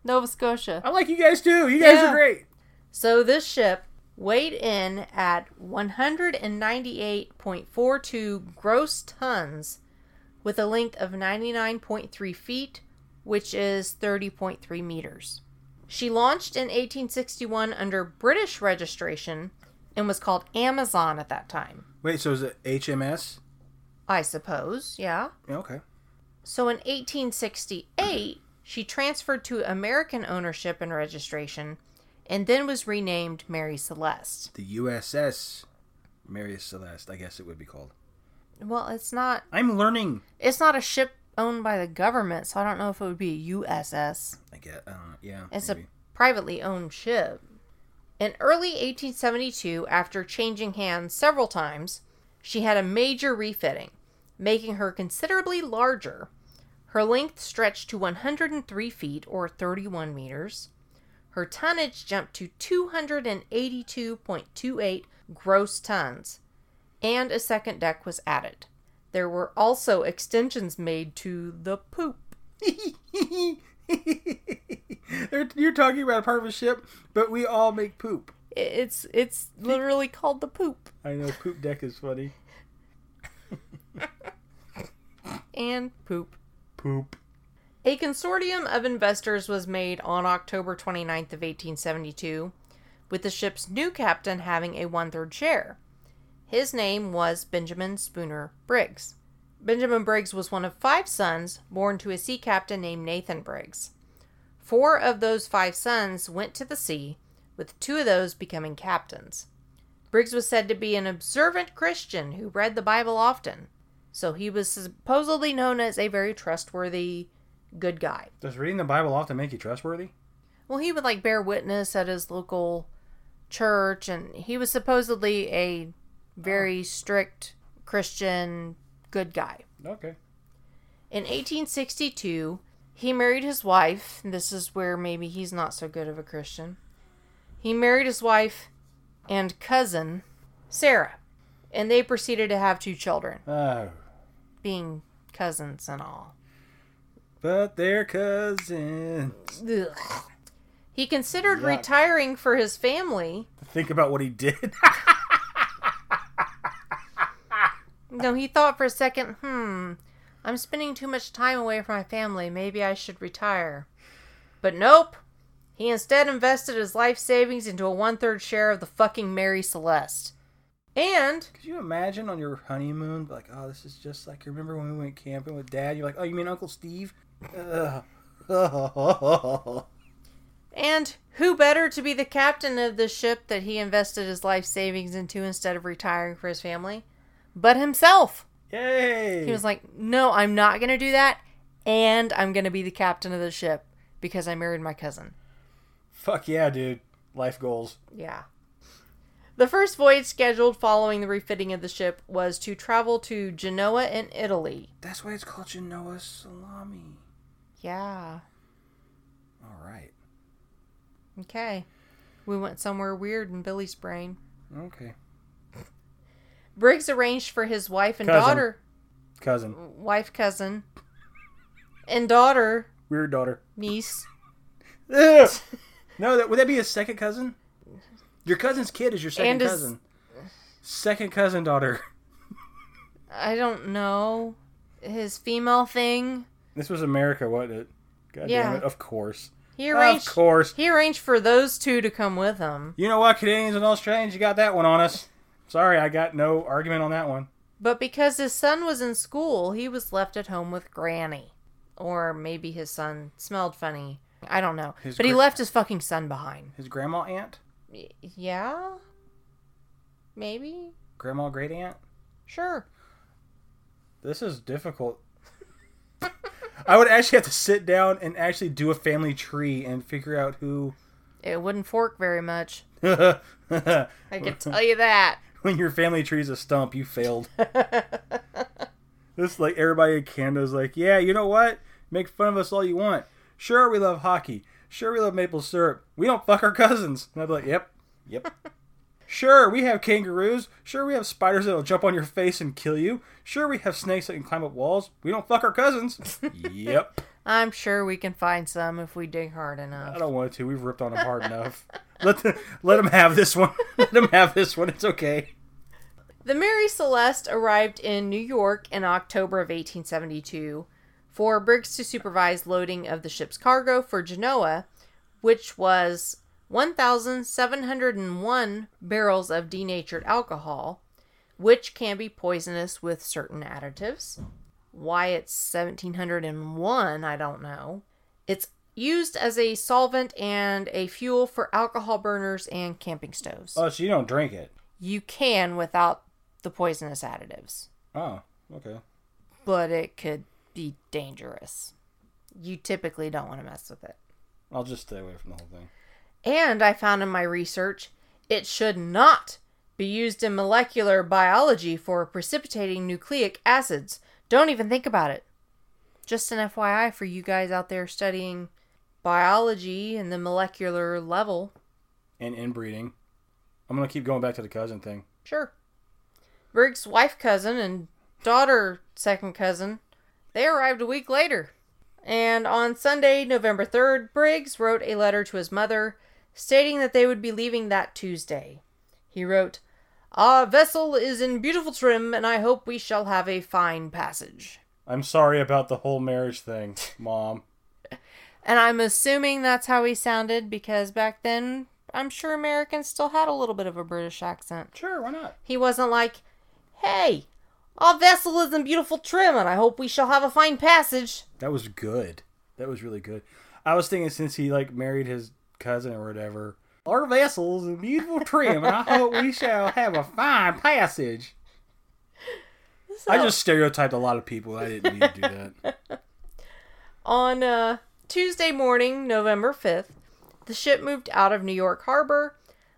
Nova Scotia. I like you guys too. You guys Yeah. are great. So this ship weighed in at 198.42 gross tons with a length of 99.3 feet, which is 30.3 meters. She launched in 1861 under British registration and was called Amazon at that time. Wait, so is it HMS? I suppose, yeah. Yeah, okay. So in 1868, she transferred to American ownership and registration and then was renamed Mary Celeste. The USS Mary Celeste, I guess it would be called. Well, it's not I'm learning. it's not a ship owned by the government, so I don't know if it would be a USS. I get. I don't know. Yeah. It's maybe. a privately owned ship. In early 1872, after changing hands several times, she had a major refitting, making her considerably larger. Her length stretched to 103 feet or 31 meters. Her tonnage jumped to 282.28 gross tons, and a second deck was added. There were also extensions made to the poop. [laughs] [laughs] You're talking about a part of a ship, but we all make poop. It's it's literally called the poop. I know poop deck is funny. And poop. Poop. A consortium of investors was made on October 29th of 1872, with the ship's new captain having a one-third share. His name was Benjamin Spooner Briggs. Benjamin Briggs was one of five sons born to a sea captain named Nathan Briggs. Four of those five sons went to the sea, with two of those becoming captains. Briggs was said to be an observant Christian who read the Bible often, so he was supposedly known as a very trustworthy good guy. Does reading the Bible often make you trustworthy? Well, he would like bear witness at his local church, and he was supposedly a very strict Christian good guy. Okay. In 1862, he married his wife. This is where maybe he's not so good of a Christian. He married his wife and cousin, Sarah, and they proceeded to have two children, Oh. being cousins and all. But they're cousins. Ugh. He considered Yuck. retiring for his family. Think about what he did. [laughs] No, he thought for a second, hmm, I'm spending too much time away from my family. Maybe I should retire. But nope. He instead invested his life savings into a one third share of the fucking Mary Celeste. And Could you imagine on your honeymoon, like, oh, this is just like, remember when we went camping with Dad? You're like, oh, you mean Uncle Steve? [laughs] And who better to be the captain of the ship that he invested his life savings into instead of retiring for his family? But himself. Yay! He was like, No, I'm not gonna do that, and I'm gonna be the captain of the ship because I married my cousin. Fuck yeah, dude. Life goals. Yeah. The first voyage scheduled following the refitting of the ship was to travel to Genoa in Italy. That's why it's called Genoa Salami. Yeah. All right. Okay. We went somewhere weird in Billy's brain. Okay. Briggs arranged for his wife and Cousin. daughter, Cousin. wife, cousin, and daughter, Weird daughter. niece. No, that would that be a second cousin? Your cousin's kid is your second his- cousin. Second cousin daughter. I don't know. His female thing. This was America, wasn't it? God Yeah. damn it. Of course. He arranged, Of course. He arranged for those two to come with him. You know what, Canadians and Australians, you got that one on us. Sorry, I got no argument on that one. But because his son was in school, he was left at home with Granny. Or maybe his son smelled funny. I don't know. His but he left his fucking son behind. His grandma aunt? Y- yeah? Maybe? Grandma great aunt? Sure. This is difficult. [laughs] I would actually have to sit down and actually do a family tree and figure out who. It wouldn't fork very much. [laughs] I can tell you that. Your family tree's a stump, you failed. [laughs] this like everybody in Canada's like, yeah, you know what? Make fun of us all you want. Sure, we love hockey. Sure, we love maple syrup. We don't fuck our cousins. And I'd be like, yep, yep. Sure, we have kangaroos. Sure, we have spiders that'll jump on your face and kill you. Sure, we have snakes that can climb up walls. We don't fuck our cousins. [laughs] yep. I'm sure we can find some if we dig hard enough. I don't want to. We've ripped on them hard enough. Let the, let them have this one. [laughs] let them have this one. It's okay. The Mary Celeste arrived in New York in October of 1872 for Briggs to supervise loading of the ship's cargo for Genoa, which was 1,701 barrels of denatured alcohol, which can be poisonous with certain additives. Why it's 1,701, I don't know. It's used as a solvent and a fuel for alcohol burners and camping stoves. Oh, so you don't drink it? You can without the poisonous additives, Oh, okay. but it could be dangerous. You typically don't want to mess with it. I'll just stay away from the whole thing. And I found in my research, it should not be used in molecular biology for precipitating nucleic acids. Don't even think about it. Just an FYI for you guys out there studying biology and the molecular level. And inbreeding. I'm gonna keep going back to the cousin thing. Sure. Briggs' wife cousin and daughter second cousin, they arrived a week later. And on Sunday, November 3rd, Briggs wrote a letter to his mother stating that they would be leaving that Tuesday. He wrote, Our vessel is in beautiful trim, and I hope we shall have a fine passage. I'm sorry about the whole marriage thing, Mom. [laughs] And I'm assuming that's how he sounded because back then, I'm sure Americans still had a little bit of a British accent. Sure, why not? He wasn't like, Hey, our vessel is in beautiful trim, and I hope we shall have a fine passage. That was good. That was really good. I was thinking since he like married his cousin or whatever, our vessel's in beautiful trim, and I [laughs] hope we shall have a fine passage. I just stereotyped a lot of people. I didn't mean to do that. [laughs] On uh, Tuesday morning, November 5th, the ship moved out of New York Harbor,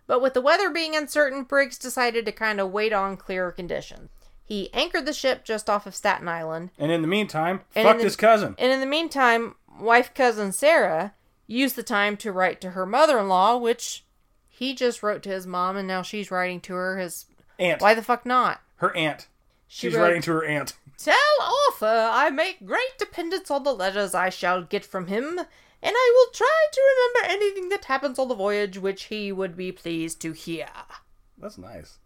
but with the weather being uncertain, Briggs decided to kind of wait on clearer conditions. He anchored the ship just off of Staten Island, And in the meantime, And fuck in the- this cousin. and in the meantime, wife cousin Sarah used the time to write to her mother in law, which he just wrote to his mom, and now she's writing to her. His Aunt. why the fuck not? Her aunt. She She's wrote- writing to her aunt. Tell Arthur I make great dependence on the letters I shall get from him, and I will try to remember anything that happens on the voyage which he would be pleased to hear. That's nice.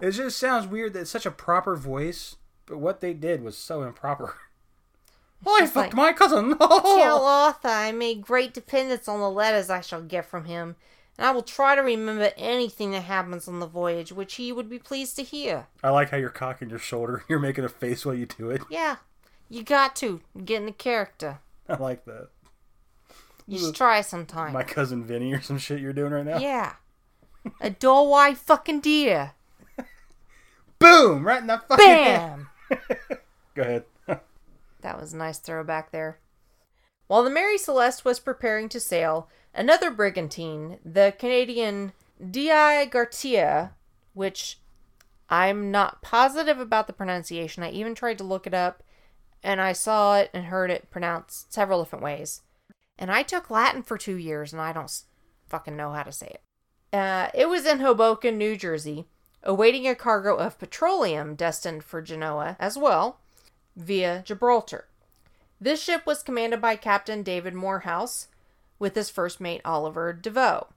It just sounds weird that it's such a proper voice, but what they did was so improper. Oh, I fucked like- my cousin. [laughs] Tell Arthur I made great dependence on the letters I shall get from him, and I will try to remember anything that happens on the voyage which he would be pleased to hear. I like how you're cocking your shoulder. [laughs] You're making a face while you do it. Yeah, you got to get in the character. [laughs] I like that. You should try sometime. My cousin Vinny or some shit you're doing right now. Yeah. A why fucking dear. [laughs] Boom! Right in the fucking Bam! [laughs] Go ahead. That was a nice throwback there. While the Mary Celeste was preparing to sail, another brigantine, the Canadian Dei Gratia, which I'm not positive about the pronunciation. I even tried to look it up, and I saw it and heard it pronounced several different ways. And I took Latin for two years, and I don't fucking know how to say it. Uh, it was in Hoboken, New Jersey, awaiting a cargo of petroleum destined for Genoa as well via Gibraltar. This ship was commanded by Captain David Morehouse with his first mate Oliver Deveau.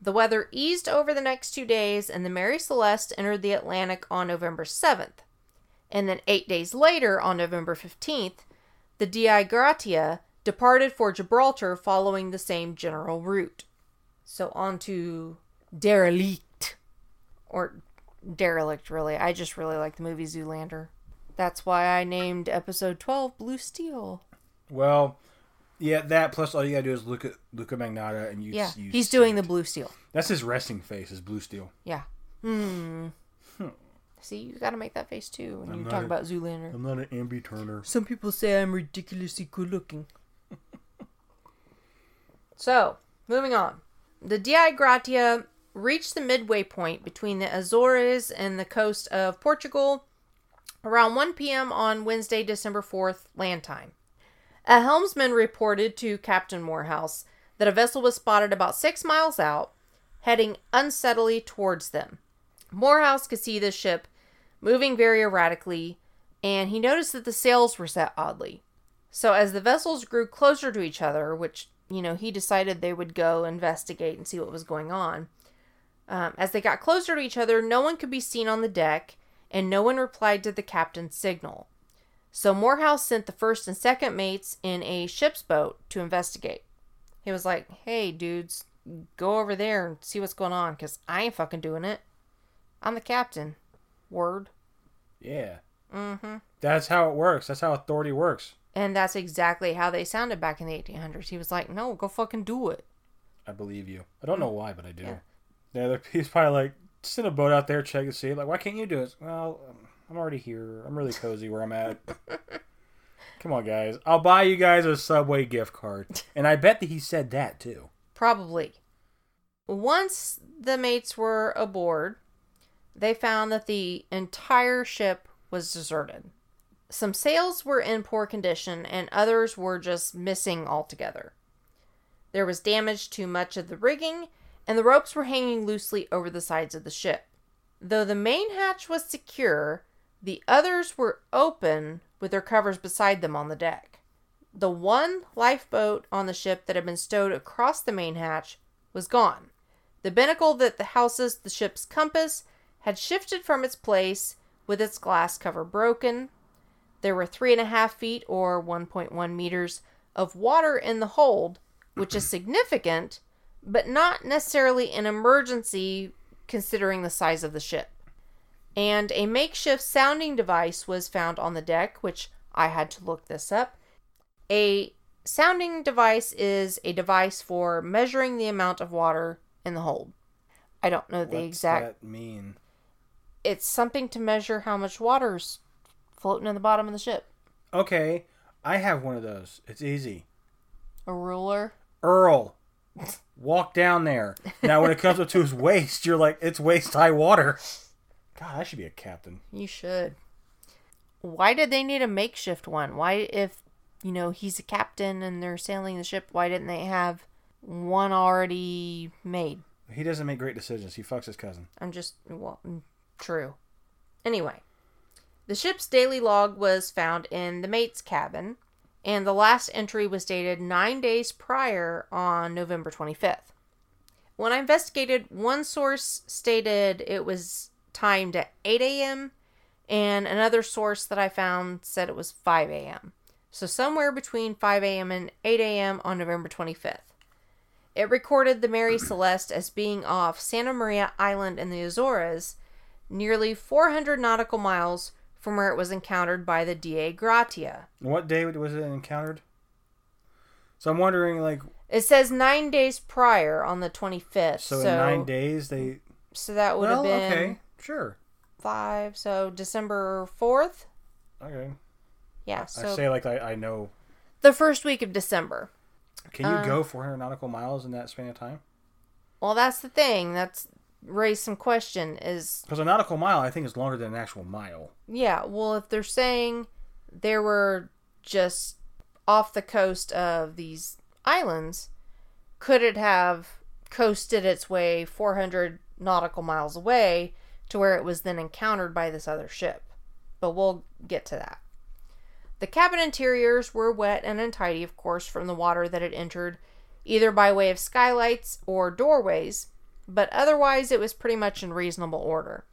The weather eased over the next two days, and the Mary Celeste entered the Atlantic on November 7th. And then eight days later, on November 15th, the Dei Gratia departed for Gibraltar following the same general route. So on to Derelict. Or Derelict, really. I just really like the movie Zoolander. That's why I named episode 12 Blue Steel. Well, yeah, that plus all you gotta do is look at Luka Magnotta and you. Yeah, you he's see doing the. Blue Steel. That's his resting face. Is blue steel. Yeah. Hmm. See, you gotta make that face too when you talk a- about Zoolander. I'm not an Ambi Turner. Some people say I'm ridiculously good looking. So, moving on. The Dei Gratia reached the midway point between the Azores and the coast of Portugal around 1 p.m. on Wednesday, December 4th, land time. A helmsman reported to Captain Morehouse that a vessel was spotted about six miles out, heading unsteadily towards them. Morehouse could see the ship moving very erratically, and he noticed that the sails were set oddly. So, as the vessels grew closer to each other, which, you know, he decided they would go investigate and see what was going on, um, as they got closer to each other, no one could be seen on the deck, and no one replied to the captain's signal. So, Morehouse sent the first and second mates in a ship's boat to investigate. He was like, hey, dudes, go over there and see what's going on, because I ain't fucking doing it. I'm the captain. Word. Yeah. Mm-hmm. That's how it works. That's how authority works. And that's exactly how they sounded back in the 1800s. He was like, no, go fucking do it. I believe you. I don't know why, but I do. Yeah. Yeah, [laughs] he's probably like, send a boat out there, check and see. Like, why can't you do it? Well, I'm already here. I'm really cozy where I'm at. [laughs] Come on, guys. I'll buy you guys a Subway gift card. [laughs] And I bet that he said that too. Probably. Once the mates were aboard, they found that the entire ship was deserted. Some sails were in poor condition, and others were just missing altogether. There was damage to much of the rigging, and the ropes were hanging loosely over the sides of the ship. Though the main hatch was secure, the others were open with their covers beside them on the deck. The one lifeboat on the ship that had been stowed across the main hatch was gone. The binnacle that houses the ship's compass had shifted from its place with its glass cover broken. There were three and a half feet or 1.1 meters of water in the hold, which is significant, but not necessarily an emergency considering the size of the ship. And a makeshift sounding device was found on the deck, which I had to look this up. A sounding device is a device for measuring the amount of water in the hold. I don't know the What's exact. that mean? It's something to measure how much water's floating in the bottom of the ship. Okay, I have one of those. It's easy. A ruler. Earl, walk down there. Now, when it comes up to his waist, you're like, it's waist high water. God, I should be a captain. You should. Why did they need a makeshift one? Why, if you know he's a captain and they're sailing the ship, why didn't they have one already made? He doesn't make great decisions. He fucks his cousin. I'm just, well, mm, true. Anyway, the ship's daily log was found in the mate's cabin, and the last entry was dated nine days prior on November 25th. When I investigated, one source stated it was timed at 8 a.m., and another source that I found said it was 5 a.m. So, somewhere between 5 a.m. and 8 a.m. on November 25th. It recorded the Mary [clears throat] Celeste as being off Santa Maria Island in the Azores, nearly 400 nautical miles from where it was encountered by the Dei Gratia. What day was it encountered? So I'm wondering, like, It says nine days prior on the 25th. so, So, in nine days they. so that would well, have been okay, sure. five. So December 4th? Okay. Yeah, I say like I, I know. the first week of December. Can you Uh, go 400 nautical miles in that span of time? Well, that's the thing. That's raised some question is Because a nautical mile, I think, is longer than an actual mile. Yeah, well, if they're saying they were just off the coast of these islands, could it have coasted its way 400 nautical miles away to where it was then encountered by this other ship? But we'll get to that. The cabin interiors were wet and untidy, of course, from the water that had entered either by way of skylights or doorways, but otherwise it was pretty much in reasonable order.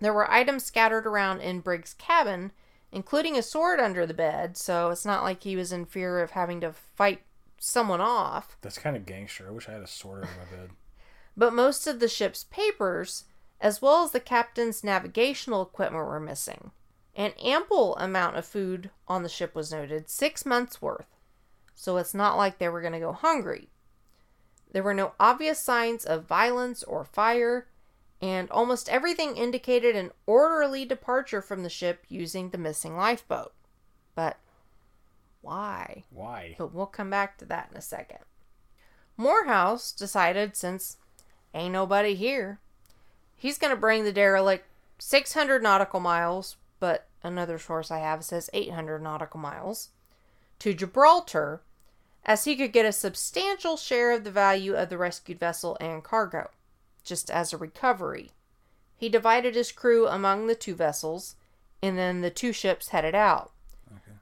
There were items scattered around in Briggs' cabin, including a sword under the bed, so it's not like he was in fear of having to fight someone off. That's kind of gangster. I wish I had a sword under my bed. But most of the ship's papers, as well as the captain's navigational equipment, were missing. An ample amount of food on the ship was noted, six months worth, so it's not like they were going to go hungry. There were no obvious signs of violence or fire, and almost everything indicated an orderly departure from the ship using the missing lifeboat. But why? Why? But we'll come back to that in a second. Morehouse decided since ain't nobody here, he's going to bring the derelict 600 nautical miles, but another source I have says 800 nautical miles, to Gibraltar, as he could get a substantial share of the value of the rescued vessel and cargo, just as a recovery. He divided his crew among the two vessels, and then the two ships headed out.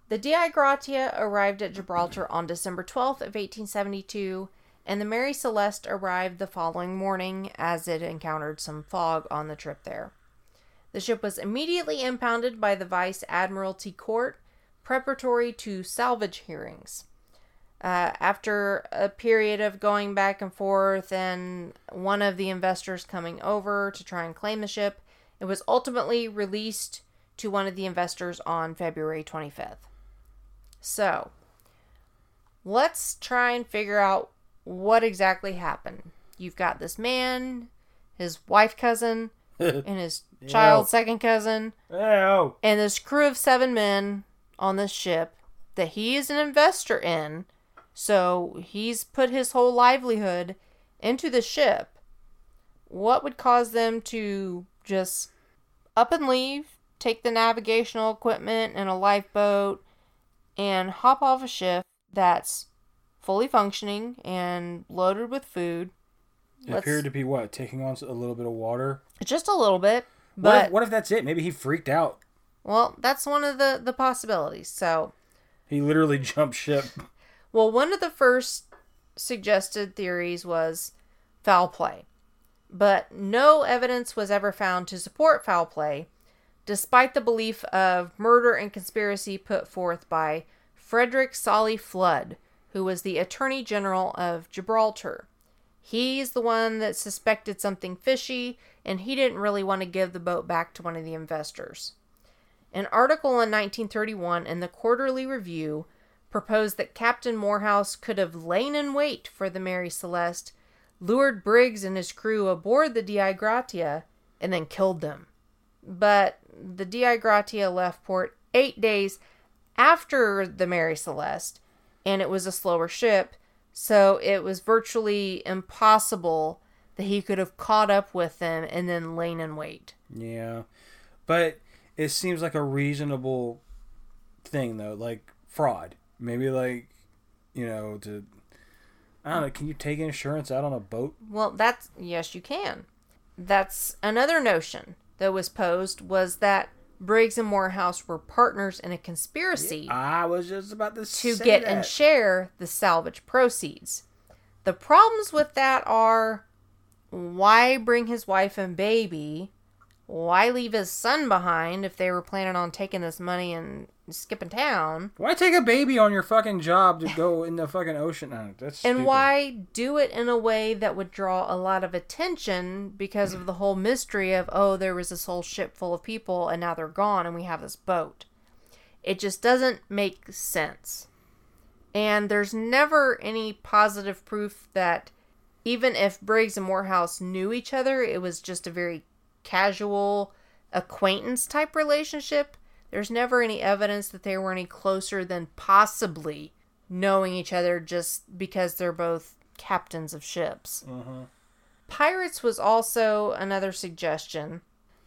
The Dei Gratia arrived at Gibraltar on December 12th of 1872, and the Mary Celeste arrived the following morning as it encountered some fog on the trip there. The ship was immediately impounded by the Vice Admiralty Court, preparatory to salvage hearings. Uh, after a period of going back and forth and one of the investors coming over to try and claim the ship, it was ultimately released to one of the investors on February 25th. So, let's try and figure out what exactly happened. You've got this man, his wife cousin, [laughs] and his child second cousin, Oh, and this crew of seven men on this ship that he is an investor in. So he's put his whole livelihood into the ship. What would cause them to just up and leave, take the navigational equipment and a lifeboat, and hop off a ship that's fully functioning and loaded with food? it Let's- appeared to be what taking on a little bit of water. Just a little bit, What but if, what if that's it? Maybe he freaked out. well, that's one of the the possibilities. So He literally [laughs] jumped ship. Well, one of the first suggested theories was foul play, but no evidence was ever found to support foul play, despite the belief of murder and conspiracy put forth by Frederick Solly Flood, who was the Attorney General of Gibraltar. He's the one that suspected something fishy, and he didn't really want to give the boat back to one of the investors. An article in 1931 in the Quarterly Review proposed that Captain Morehouse could have lain in wait for the Mary Celeste, lured Briggs and his crew aboard the Dei Gratia, and then killed them. But the Dei Gratia left port eight days after the Mary Celeste, and it was a slower ship, so it was virtually impossible that he could have caught up with them and then lain in wait. Yeah, but it seems like a reasonable thing though, like fraud. Maybe like you know to I don't know. Can you take insurance out on a boat? Well, that's yes, you can. That's another notion that was posed was that Briggs and Morehouse were partners in a conspiracy I was just about to to get that. and share the salvage proceeds. The problems with that are why bring his wife and baby? Why leave his son behind if they were planning on taking this money and skipping town? Why take a baby on your fucking job to go in the fucking ocean? No, that's And stupid. why do it in a way that would draw a lot of attention because of the whole mystery of, oh, there was this whole ship full of people and now they're gone and we have this boat? It just doesn't make sense. And there's never any positive proof that even if Briggs and Morehouse knew each other, it was just a very casual acquaintance type relationship. There's never any evidence that they were any closer than possibly knowing each other just because they're both captains of ships. Pirates was also another suggestion,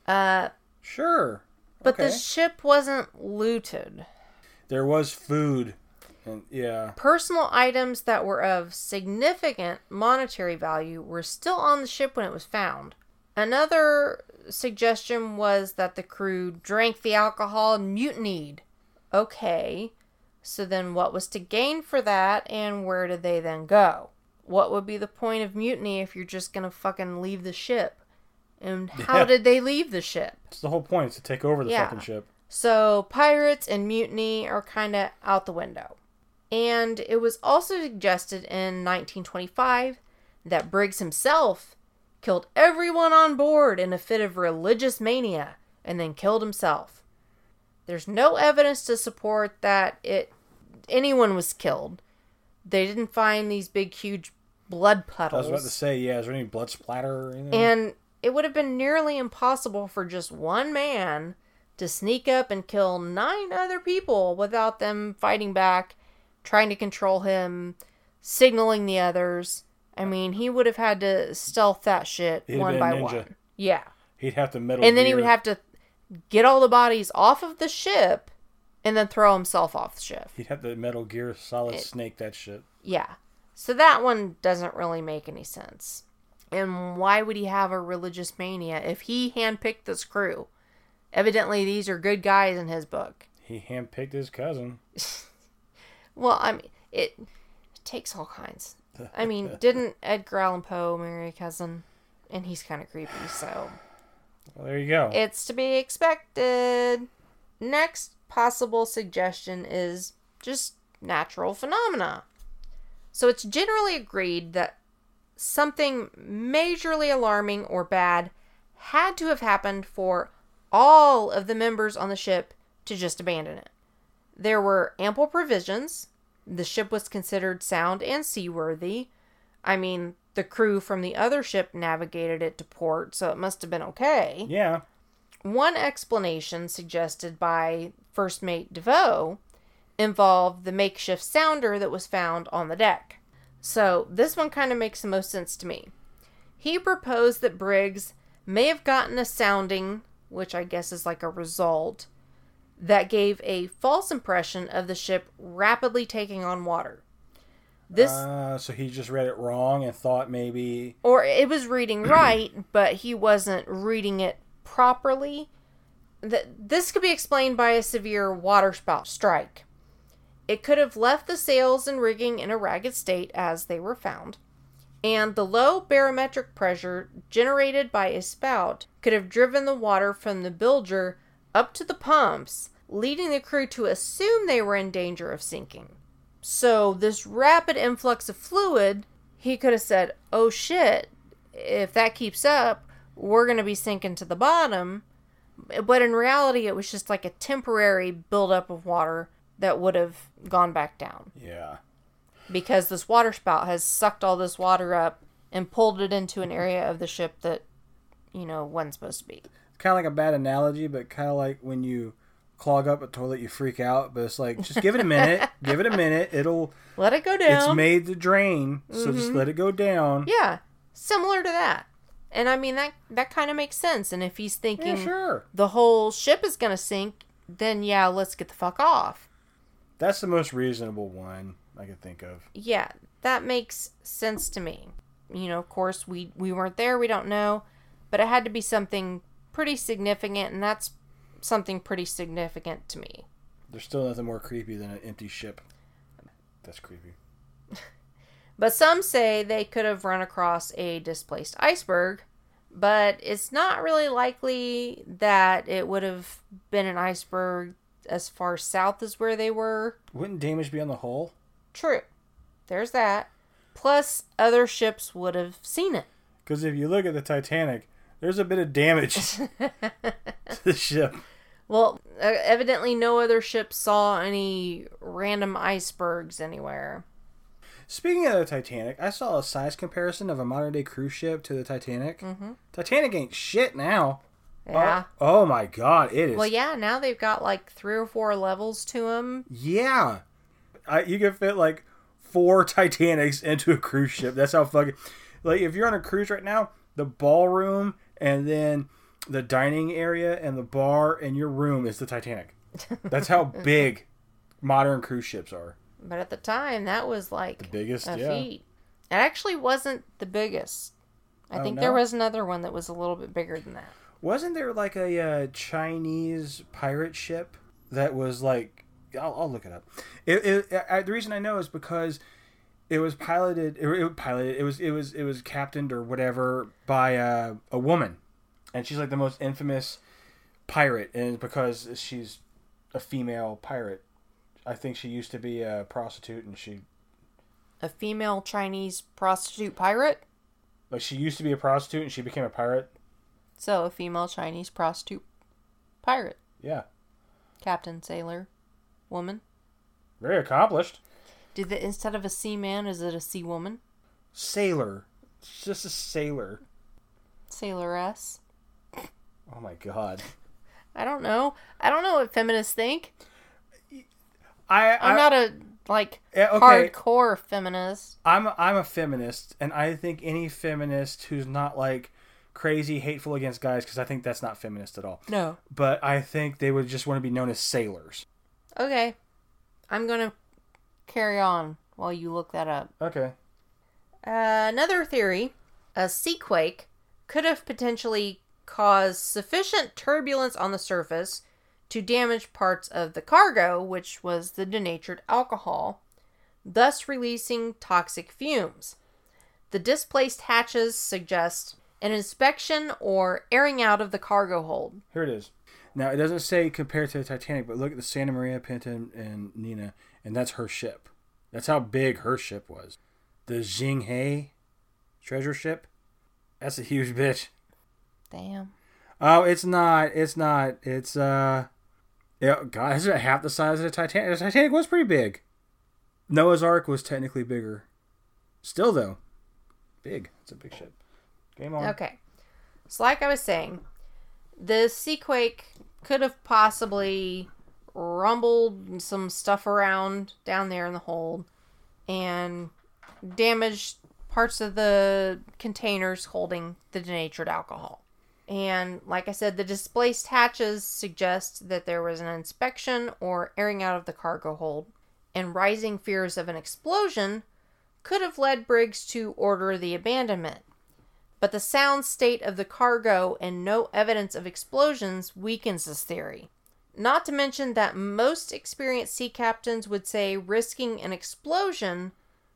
uh, Sure, but okay. the ship wasn't looted. there was food, and yeah, Personal items that were of significant monetary value were still on the ship when it was found. Another suggestion was that the crew drank the alcohol and mutinied. Okay, so then what was to gain for that and where did they then go? What would be the point of mutiny if you're just gonna fucking leave the ship? And [laughs] how Yeah. did they leave the ship? it's the whole point is to take over the Yeah. fucking ship. So pirates and mutiny are kind of out the window. And it was also suggested in 1925 that Briggs himself killed everyone on board in a fit of religious mania and then killed himself. There's no evidence to support that it anyone was killed. They didn't find these big huge blood puddles. I was about to say, yeah, is there any blood splatter or anything? And it would have been nearly impossible for just one man to sneak up and kill nine other people without them fighting back, trying to control him, signaling the others. I mean, he would have had to stealth that shit He'd one by ninja. one. Yeah. He'd have to metal. And then he would have to get all the bodies off of the ship and then throw himself off the ship. He'd have to Metal Gear Solid Snake that shit. Yeah. So that one doesn't really make any sense. And why would he have a religious mania if he handpicked this crew? Evidently, these are good guys in his book. [laughs] He handpicked his cousin. Well, I mean, it, it takes all kinds. I mean, [laughs] didn't Edgar Allan Poe marry a cousin? And he's kind of creepy, so Well, there you go. it's to be expected. Next possible suggestion is just natural phenomena. So it's generally agreed that something majorly alarming or bad had to have happened for all of the members on the ship to just abandon it. There were ample provisions. The ship was considered sound and seaworthy. I mean, the crew from the other ship navigated it to port, so it must have been okay. yeah. One explanation suggested by First Mate Deveau involved the makeshift sounder that was found on the deck. So, this one kind of makes the most sense to me. He proposed that Briggs may have gotten a sounding, which I guess is like a result, that gave a false impression of the ship rapidly taking on water. This Uh, so he just read it wrong and thought maybe. or it was reading [clears throat] right, but he wasn't reading it properly. Th- This could be explained by a severe waterspout strike. It could have left the sails and rigging in a ragged state as they were found, and the low barometric pressure generated by a spout could have driven the water from the bilger up to the pumps, leading the crew to assume they were in danger of sinking. So, this rapid influx of fluid, he could have said, Oh shit, if that keeps up, we're going to be sinking to the bottom. But in reality, it was just like a temporary buildup of water that would have gone back down Yeah. because this water spout has sucked all this water up and pulled it into an area of the ship that, you know, wasn't supposed to be. Kind of like a bad analogy, but kind of like when you clog up a toilet, you freak out. But it's like, just give it a minute. [laughs] give it a minute. It'll. Let it go down. It's made to drain, so just mm-hmm. let it go down. yeah, similar to that. And I mean that that kind of makes sense. And if he's thinking Yeah, sure. the whole ship is gonna sink, then yeah, let's get the fuck off. That's the most reasonable one I could think of. Yeah, that makes sense to me. You know, of course we we weren't there, we don't know, but it had to be something pretty significant, and that's something pretty significant to me. There's still nothing more creepy than an empty ship. That's creepy. [laughs] But some say they could have run across a displaced iceberg, but it's not really likely that it would have been an iceberg as far south as where they were. Wouldn't damage be on the hull? True. There's that. Plus, other ships would have seen it. Because if you look at the Titanic, there's a bit of damage [laughs] to the ship. Well, evidently, no other ship saw any random icebergs anywhere. Speaking of the Titanic, I saw a size comparison of a modern day cruise ship to the Titanic. Mm-hmm. Titanic ain't shit now. Yeah. Oh, oh my god, it is. Well, yeah, now they've got like three or four levels to them. Yeah. I, you can fit like four [laughs] Titanics into a cruise ship. That's how fucking. Like, if you're on a cruise right now, the ballroom and then the dining area and the bar and your room is the Titanic. That's how [laughs] big modern cruise ships are. But at the time, that was like The biggest, a yeah. feat. It actually wasn't the biggest. I Oh, think no? there was another one that was a little bit bigger than that. Wasn't there like a uh, Chinese pirate ship that was like? I'll, I'll look it up. It, it, I, the reason I know is because it was piloted. It, it piloted. It was it was it was captained or whatever by uh, a woman, and she's like the most infamous pirate, and because she's a female pirate. I think she used to be a prostitute, and she A female Chinese prostitute pirate? like she used to be a prostitute, and she became a pirate. So, a female Chinese prostitute pirate. Yeah, Captain, sailor, woman. very accomplished. Did the, instead of a seaman, is it a sea woman? Sailor, She's just a sailor. Sailoress? Oh my god. [laughs] I don't know. I don't know what feminists think. I, I'm not a like Yeah, okay. hardcore feminist. I'm a, I'm a feminist, and I think any feminist who's not like crazy hateful against guys, because I think that's not feminist at all. No. But I think they would just want to be known as sailors. Okay. I'm going to carry on while you look that up. Okay. Uh, another theory A sea quake could have potentially caused sufficient turbulence on the surface to damage parts of the cargo, which was the denatured alcohol, thus releasing toxic fumes. The displaced hatches suggest an inspection or airing out of the cargo hold. Here it is. Now it doesn't say compared to the Titanic, but look at the Santa Maria, Pinta, and, and Nina, and that's her ship. That's how big her ship was. The Zheng He treasure ship. That's a huge bitch. Damn. Oh, it's not. It's not. It's uh, yeah. God, is it half the size of the Titanic? The Titanic was pretty big. Noah's Ark was technically bigger. Still though, big. It's a big ship. Game on. Okay. So, like I was saying, the Seaquake could have possibly rumbled some stuff around down there in the hold and damaged parts of the containers holding the denatured alcohol. And like I said, the displaced hatches suggest that there was an inspection or airing out of the cargo hold, and rising fears of an explosion could have led Briggs to order the abandonment. But the sound state of the cargo and no evidence of explosions weakens this theory. Not to mention that most experienced sea captains would say risking an explosion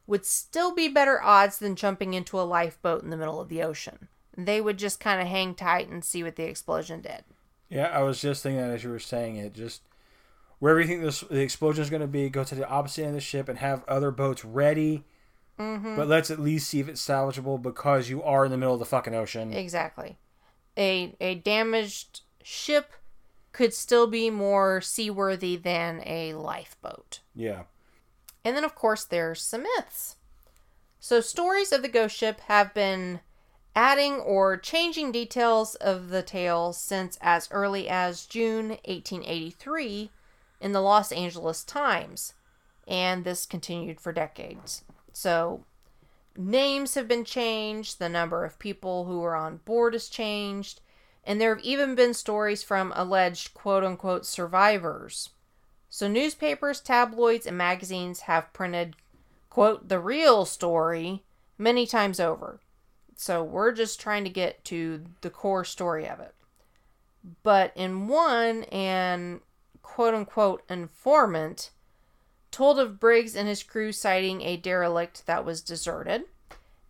would still be better odds than jumping into a lifeboat in the middle of the ocean. They would just kind of hang tight and see what the explosion did. Yeah, I was just thinking that as you were saying it. Just wherever you think this, the explosion is going to be, go to the opposite end of the ship and have other boats ready. Mm-hmm. But let's at least see if it's salvageable because you are in the middle of the fucking ocean. Exactly. A a damaged ship could still be more seaworthy than a lifeboat. Yeah. And then, of course, there's some myths. So, stories of the ghost ship have been adding or changing details of the tale since as early as June 1883 in the Los Angeles Times, and this continued for decades. So, names have been changed, the number of people who were on board has changed, and there have even been stories from alleged quote unquote survivors. So, newspapers, tabloids, and magazines have printed, quote, the real story many times over. So, we're just trying to get to the core story of it. But in one, an quote unquote informant told of Briggs and his crew sighting a derelict that was deserted,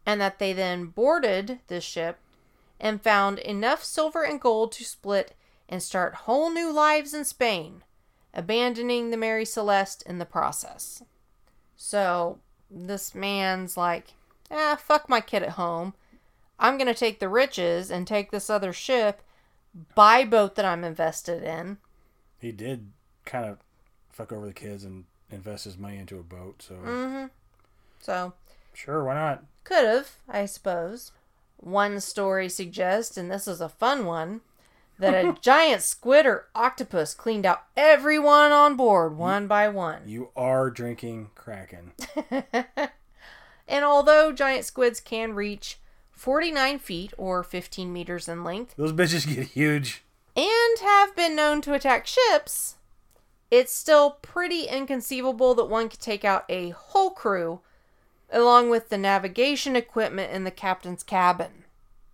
and that they then boarded the ship and found enough silver and gold to split and start whole new lives in Spain, abandoning the Mary Celeste in the process. So this man's like, ah, fuck my kid at home. I'm gonna take the riches and take this other ship, buy boat that I'm invested in. He did kind of fuck over the kids and invest his money into a boat. So Mm-hmm. So sure, why not? Could have, I suppose. One story suggests, and this is a fun one, that a [laughs] giant squid or octopus cleaned out everyone on board one by one. You are drinking Kraken. [laughs] And although giant squids can reach 49 feet or 15 meters in length Those bitches get huge. and have been known to attack ships, it's still pretty inconceivable that one could take out a whole crew along with the navigation equipment in the captain's cabin.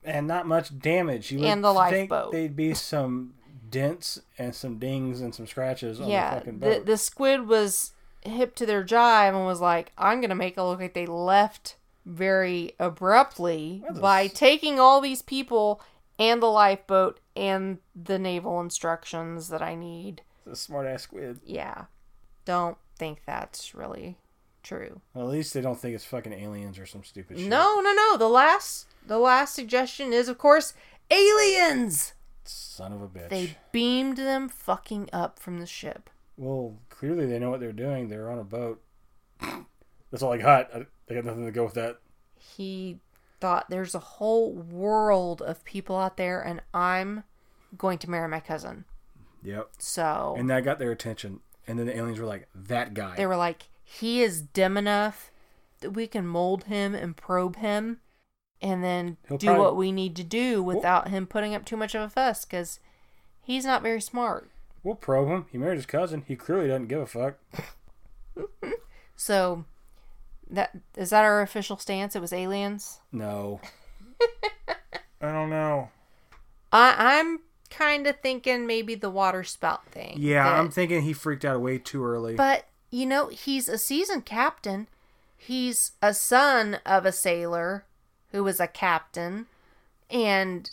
and not much damage. You would And the think lifeboat. they'd be some dents and some dings and some scratches on the yeah, fucking the, boat. the squid was hip to their jive and was like, I'm going to make it look like they left very abruptly by s- taking all these people and the lifeboat and the naval instructions that I need. The a smart ass squid. Yeah. Don't think that's really true. Well, at least they don't think it's fucking aliens or some stupid shit. No, no, no. The last the last suggestion is of course aliens. Son of a bitch. They beamed them fucking up from the ship. Well, clearly they know what they're doing. They're on a boat. That's all I got. I got nothing to go with that. he thought there's a whole world of people out there and I'm going to marry my cousin. Yep. So And that got their attention. And then the aliens were like, that guy. they were like, he is dim enough that we can mold him and probe him and then He'll do probably- what we need to do without him putting up too much of a fuss because he's not very smart. We'll probe him. He married his cousin. He clearly doesn't give a fuck. [laughs] So that is that our official stance? It was aliens. No. [laughs] I don't know. I, I'm kind of thinking maybe the water spout thing. Yeah, that- I'm thinking he freaked out way too early. But, you know, he's a seasoned captain. He's a son of a sailor who was a captain. And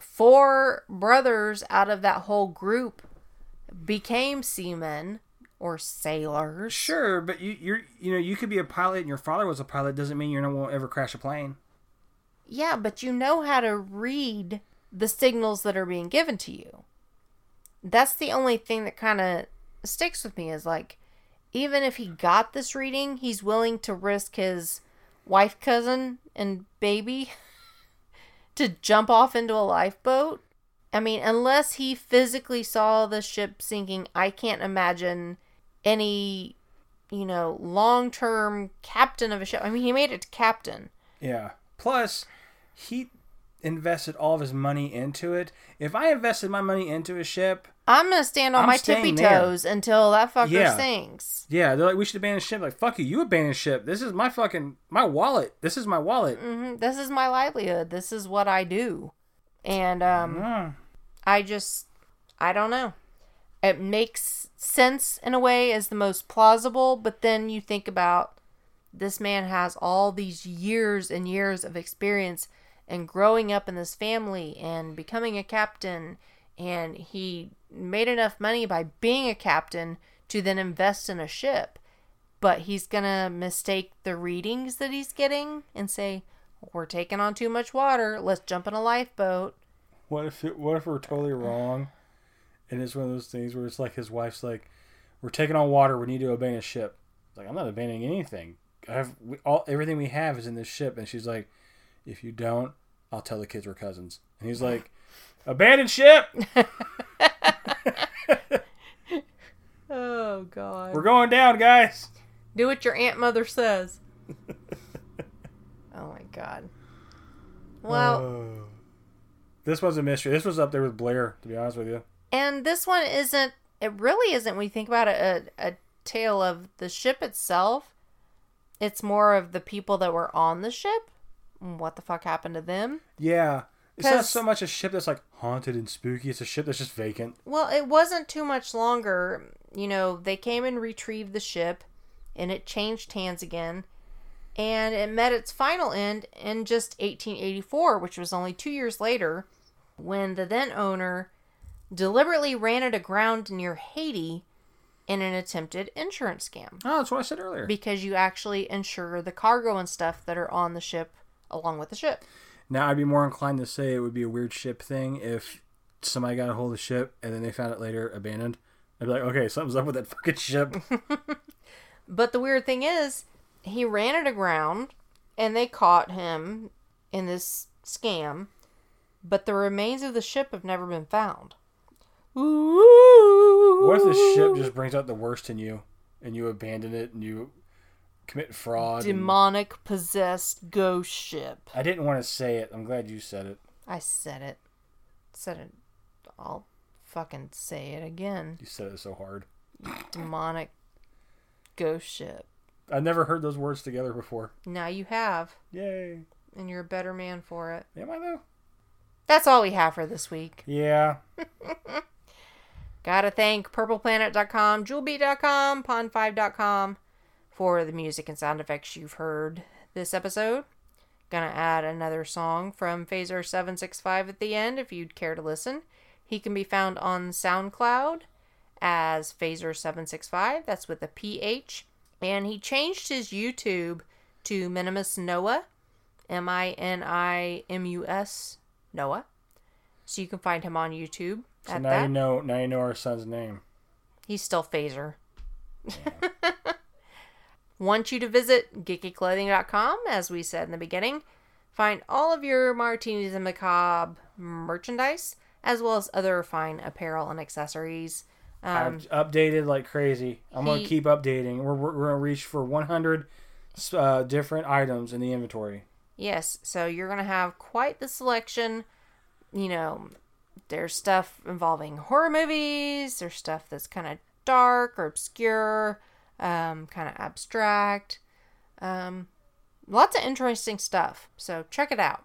four brothers out of that whole group became seamen or sailors. Sure, but you, you're you know you could be a pilot and your father was a pilot doesn't mean you won't ever crash a plane. Yeah, but you know how to read the signals that are being given to you. That's the only thing that kind of sticks with me is like, even if he got this reading, he's willing to risk his wife, cousin, and baby [laughs] to jump off into a lifeboat. I mean, unless he physically saw the ship sinking, I can't imagine any, you know, long term captain of a ship. I mean, he made it to captain. Yeah. Plus, he invested all of his money into it. If I invested my money into a ship, I'm gonna stand on I'm my tippy there. toes until that fucker Yeah. sinks. yeah, they're like we should abandon ship. Like fuck you, you abandon ship. This is my fucking my wallet. This is my wallet. hmm This is my livelihood. This is what I do, and um, Mm. I just I don't know. It makes sense in a way as the most plausible, but then you think about this man has all these years and years of experience and growing up in this family and becoming a captain and he made enough money by being a captain to then invest in a ship. But he's gonna mistake the readings that he's getting and say we're taking on too much water. Let's jump in a lifeboat. What if what if we're totally wrong? And it's one of those things where it's like his wife's like, "We're taking on water. We need to abandon a ship." It's like I'm not abandoning anything. I have we, all everything we have is in this ship. And she's like, "If you don't, I'll tell the kids we're cousins." And he's like, [laughs] "Abandon ship. [laughs] oh god We're going down, guys." Do what your aunt mother says. oh my god. Well, Oh. this was a mystery. This was up there with Blair, to be honest with you. And this one isn't. It really isn't. When you think about it, a, a tale of the ship itself. It's more of the people that were on the ship. What the fuck happened to them? Yeah. It's not so much a ship that's like haunted and spooky. It's a ship that's just vacant. Well, it wasn't too much longer. You know, they came and retrieved the ship, and it changed hands again, and it met its final end in just 1884, which was only two years later, when the then owner deliberately ran it aground near Haiti in an attempted insurance scam. Oh, that's what I said earlier. Because you actually insure the cargo and stuff that are on the ship along with the ship. Now, I'd be more inclined to say it would be a weird ship thing if somebody got a hold of the ship and then they found it later abandoned. I'd be like, okay, something's up with that fucking ship. [laughs] But the weird thing is, he ran it aground and they caught him in this scam, but the remains of the ship have never been found. Ooh. what if the ship just brings out the worst in you and you abandon it and you commit fraud? and- demonic possessed ghost ship? I didn't want to say it. I'm glad you said it. I said it. Said it. I'll fucking say it again. You said it so hard. Demonic ghost ship. I've never heard those words together before. Now you have, Yay. and you're a better man for it. Am I though? That's all we have for this week. Yeah. [laughs] Gotta thank purpleplanet.com, jewelbeat.com, pond5.com for the music and sound effects you've heard this episode. Gonna add another song from Phaser765 at the end if you'd care to listen. He can be found on SoundCloud as Phaser765. That's with a PH. And he changed his YouTube to Minimus Noah. M I N I M U S Noah. So you can find him on YouTube So now that. you know. Now you know our son's name. He's still phaser. [laughs] Want you to visit geekyclothing.com, as we said in the beginning. Find all of your Martinis and Macabre merchandise, as well as other fine apparel and accessories. Um, I've updated like crazy. I'm gonna keep updating. We're, we're, we're gonna reach for 100 uh, different items in the inventory. yes, so you're going to have quite the selection. You know, there's stuff involving horror movies, there's stuff that's kind of dark or obscure, um, kind of abstract. Um, lots of interesting stuff. So check it out.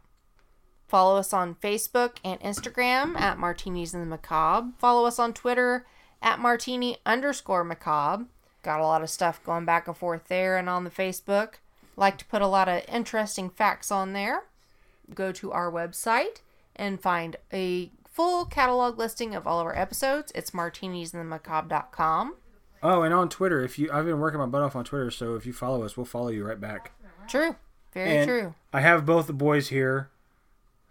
Follow us on Facebook and Instagram at Martinis in the Macabre. Follow us on Twitter at Martini underscore Macabre. Got a lot of stuff going back and forth there and on the Facebook. Like to put a lot of interesting facts on there. Go to our website and find a full catalog listing of all of our episodes. It's martinisinthemacabre.com. Oh, and on Twitter, if you I've been working my butt off on Twitter, so if you follow us, we'll follow you right back. True. Very And true. I have both the boys here.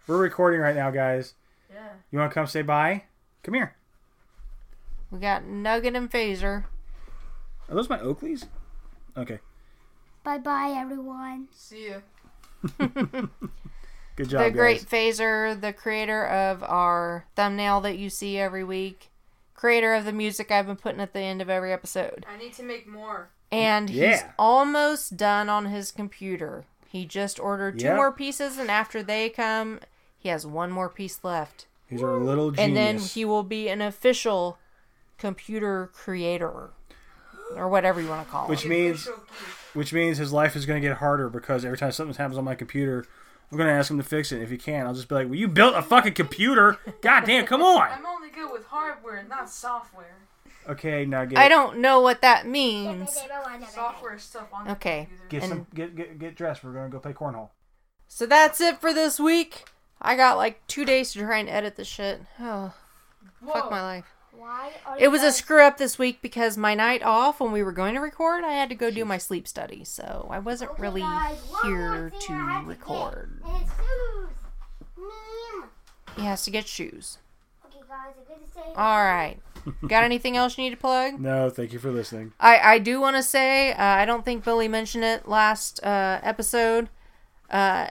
We're recording right now, guys. Yeah. You want to come say bye? Come here. We got Nugget and Phaser. Are those my Oakleys? Okay. Bye bye, everyone. See ya. [laughs] Good job, the great guys. Phaser, the creator of our thumbnail that you see every week, creator of the music I've been putting at the end of every episode. I need to make more. And he's almost done on his computer. He just ordered two Yep. more pieces, and after they come, he has one more piece left. He's our little genius. And then he will be an official computer creator. Or whatever you want to call it. which it. means which means his life is going to get harder because every time something happens on my computer, I'm going to ask him to fix it. If he can, I'll just be like, "Well, you built a fucking computer. God damn, come on." I'm only good with hardware, not software. Okay, now get I don't know what that means. Software stuff on the Okay. computer. get some get get get dressed. We're going to go play cornhole. So that's it for this week. I got like two days to try and edit the shit. Oh, [sighs] fuck my life. Why are It was you a screw up this week because my night off when we were going to record, I had to go do my sleep study, so I wasn't Okay, really guys, here to record. get, and shoes. He has to get shoes. Okay, guys, I'm gonna say. All right. Got anything else you need to plug? No, thank you for listening. I, I do want to say, uh, I don't think Billy mentioned it last uh, episode. Uh,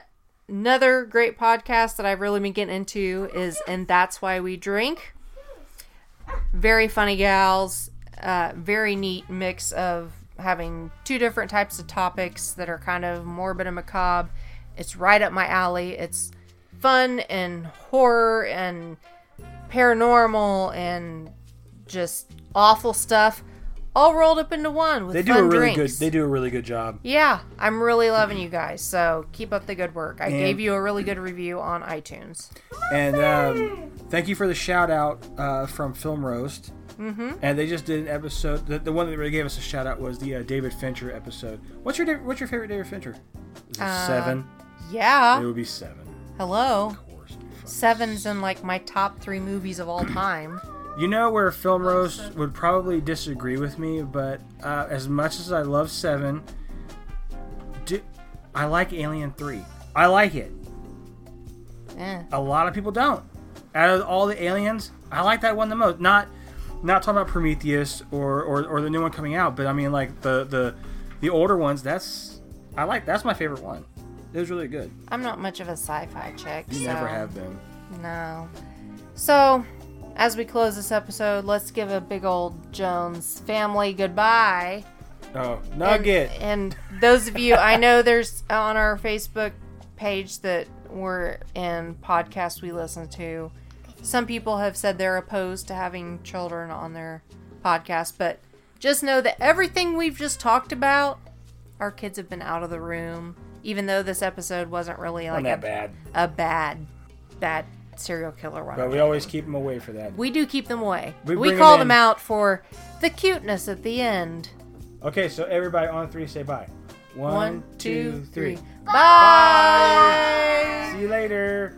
another great podcast that I've really been getting into is And That's Why We Drink. Very funny gals. Uh, very neat mix of having two different types of topics that are kind of morbid and macabre. It's right up my alley. It's fun and horror and paranormal and just awful stuff all rolled up into one with They do fun a really drinks. good. They do a really good job. Yeah, I'm really loving you guys. So keep up the good work. I And- gave you a really good review on iTunes. And um, thank you for the shout out uh, from Film Roast. Mm-hmm. And they just did an episode. The, the one that really gave us a shout out was the uh, David Fincher episode. What's your What's your favorite David Fincher? Is it Uh, seven? Yeah. It would be seven. Hello. Of course. it'd be fucking Seven's in like my top three movies of all time. You know where Film Roast would probably disagree with me, but uh, as much as I love Seven, do, I like Alien Three. I like it. Eh. A lot of people don't. Out of all the aliens, I like that one the most. Not, not talking about Prometheus or, or, or the new one coming out, but I mean like the the the older ones. That's I like. That's my favorite one. It was really good. I'm not much of a sci-fi chick. You so never have been. No. So, as we close this episode, let's give a big old Jones family goodbye. Oh, And- Nugget. And, those of you, I know there's on our Facebook page that we're in podcasts we listen to. Some people have said they're opposed to having children on their podcast, but just know that everything we've just talked about, our kids have been out of the room. Even though this episode wasn't really like a, bad, a bad, bad serial killer one. but we always keep them away for that. We do keep them away. We We, call them them out for the cuteness at the end. Okay, so everybody on three say bye. One, two, three. Bye. Bye. See you later.